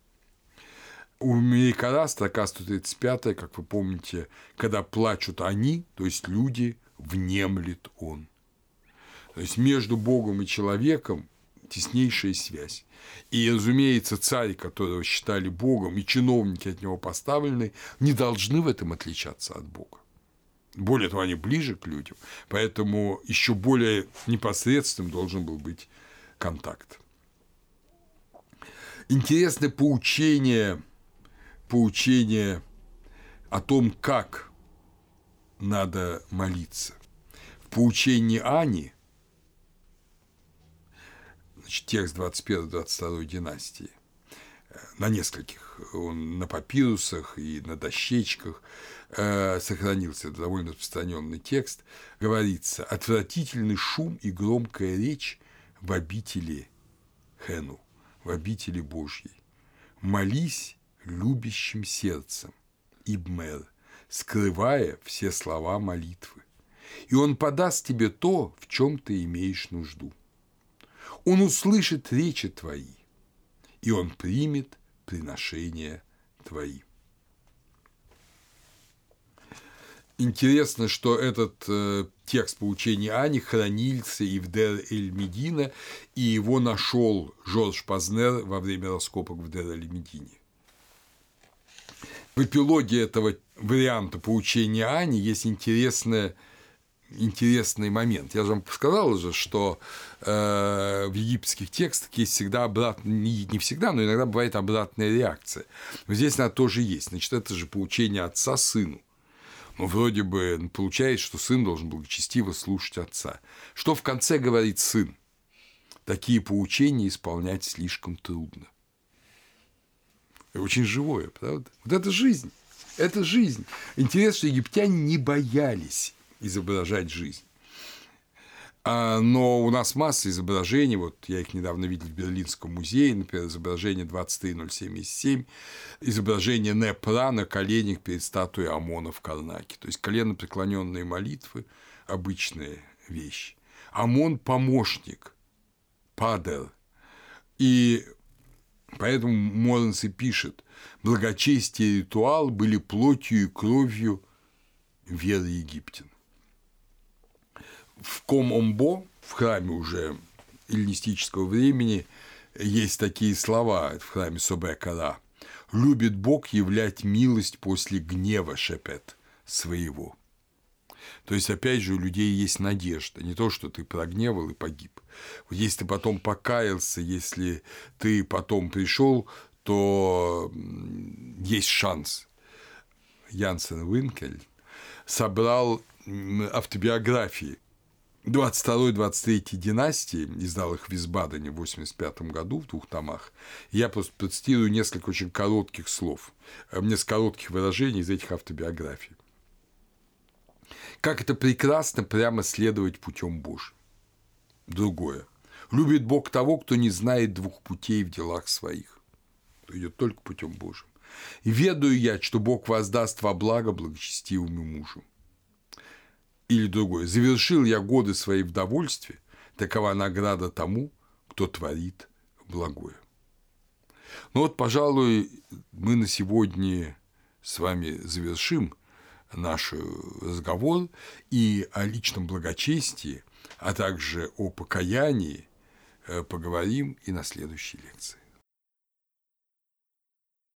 У Мейкара строка 135, как вы помните, когда плачут они, то есть люди, внемлет он. То есть между Богом и человеком теснейшая связь. И, разумеется, царь, которого считали Богом, и чиновники от него поставленные, не должны в этом отличаться от Бога. Более того, они ближе к людям, поэтому еще более непосредственным должен был быть контакт. Интересное поучение, поучение о том, как надо молиться. В поучении Ани, значит, текст 21-22 династии, на нескольких, он на папирусах и на дощечках э, сохранился довольно распространенный текст, говорится «отвратительный шум и громкая речь в обители Хену, в обители Божьей. Молись любящим сердцем, Ибмер, скрывая все слова молитвы, и он подаст тебе то, в чем ты имеешь нужду. Он услышит речи твои, и он примет приношения твои. Интересно, что этот э, текст поучения Ани хранился и в Дер-эль-Медина, и его нашел Жорж Пазнер во время раскопок в Дер-эль-Медине. В эпилоге этого варианта поучения Ани есть интересная интересный момент. Я же вам сказал уже, что э, в египетских текстах есть всегда обратная, не, не всегда, но иногда бывает обратная реакция. Но здесь она тоже есть. Значит, это же поучение отца сыну. Ну, вроде бы получается, что сын должен благочестиво слушать отца. Что в конце говорит сын? Такие поучения исполнять слишком трудно. Очень живое, правда? Вот это жизнь. Это жизнь. Интересно, что египтяне не боялись изображать жизнь. А, но у нас масса изображений, вот я их недавно видел в Берлинском музее, например, изображение 23077, изображение Непра на коленях перед статуей Омона в Карнаке. То есть колено преклоненные молитвы – обычная вещь. Омон – помощник, падер. И поэтому Моренс и пишет, благочестие и ритуал были плотью и кровью веры египтян в Ком-Омбо, в храме уже эллинистического времени, есть такие слова в храме Собекара. «Любит Бог являть милость после гнева шепет своего». То есть, опять же, у людей есть надежда, не то, что ты прогневал и погиб. Если ты потом покаялся, если ты потом пришел, то есть шанс. Янсен Винкель собрал автобиографии 22-23 династии, издал их в Висбадене в 85 году в двух томах, я просто процитирую несколько очень коротких слов, э, несколько коротких выражений из этих автобиографий. Как это прекрасно прямо следовать путем Божьим. Другое. Любит Бог того, кто не знает двух путей в делах своих, кто идет только путем Божьим. Ведаю я, что Бог воздаст во благо благочестивому мужу или другое. Завершил я годы свои в довольстве, такова награда тому, кто творит благое. Ну вот, пожалуй, мы на сегодня с вами завершим наш разговор и о личном благочестии, а также о покаянии э, поговорим и на следующей лекции.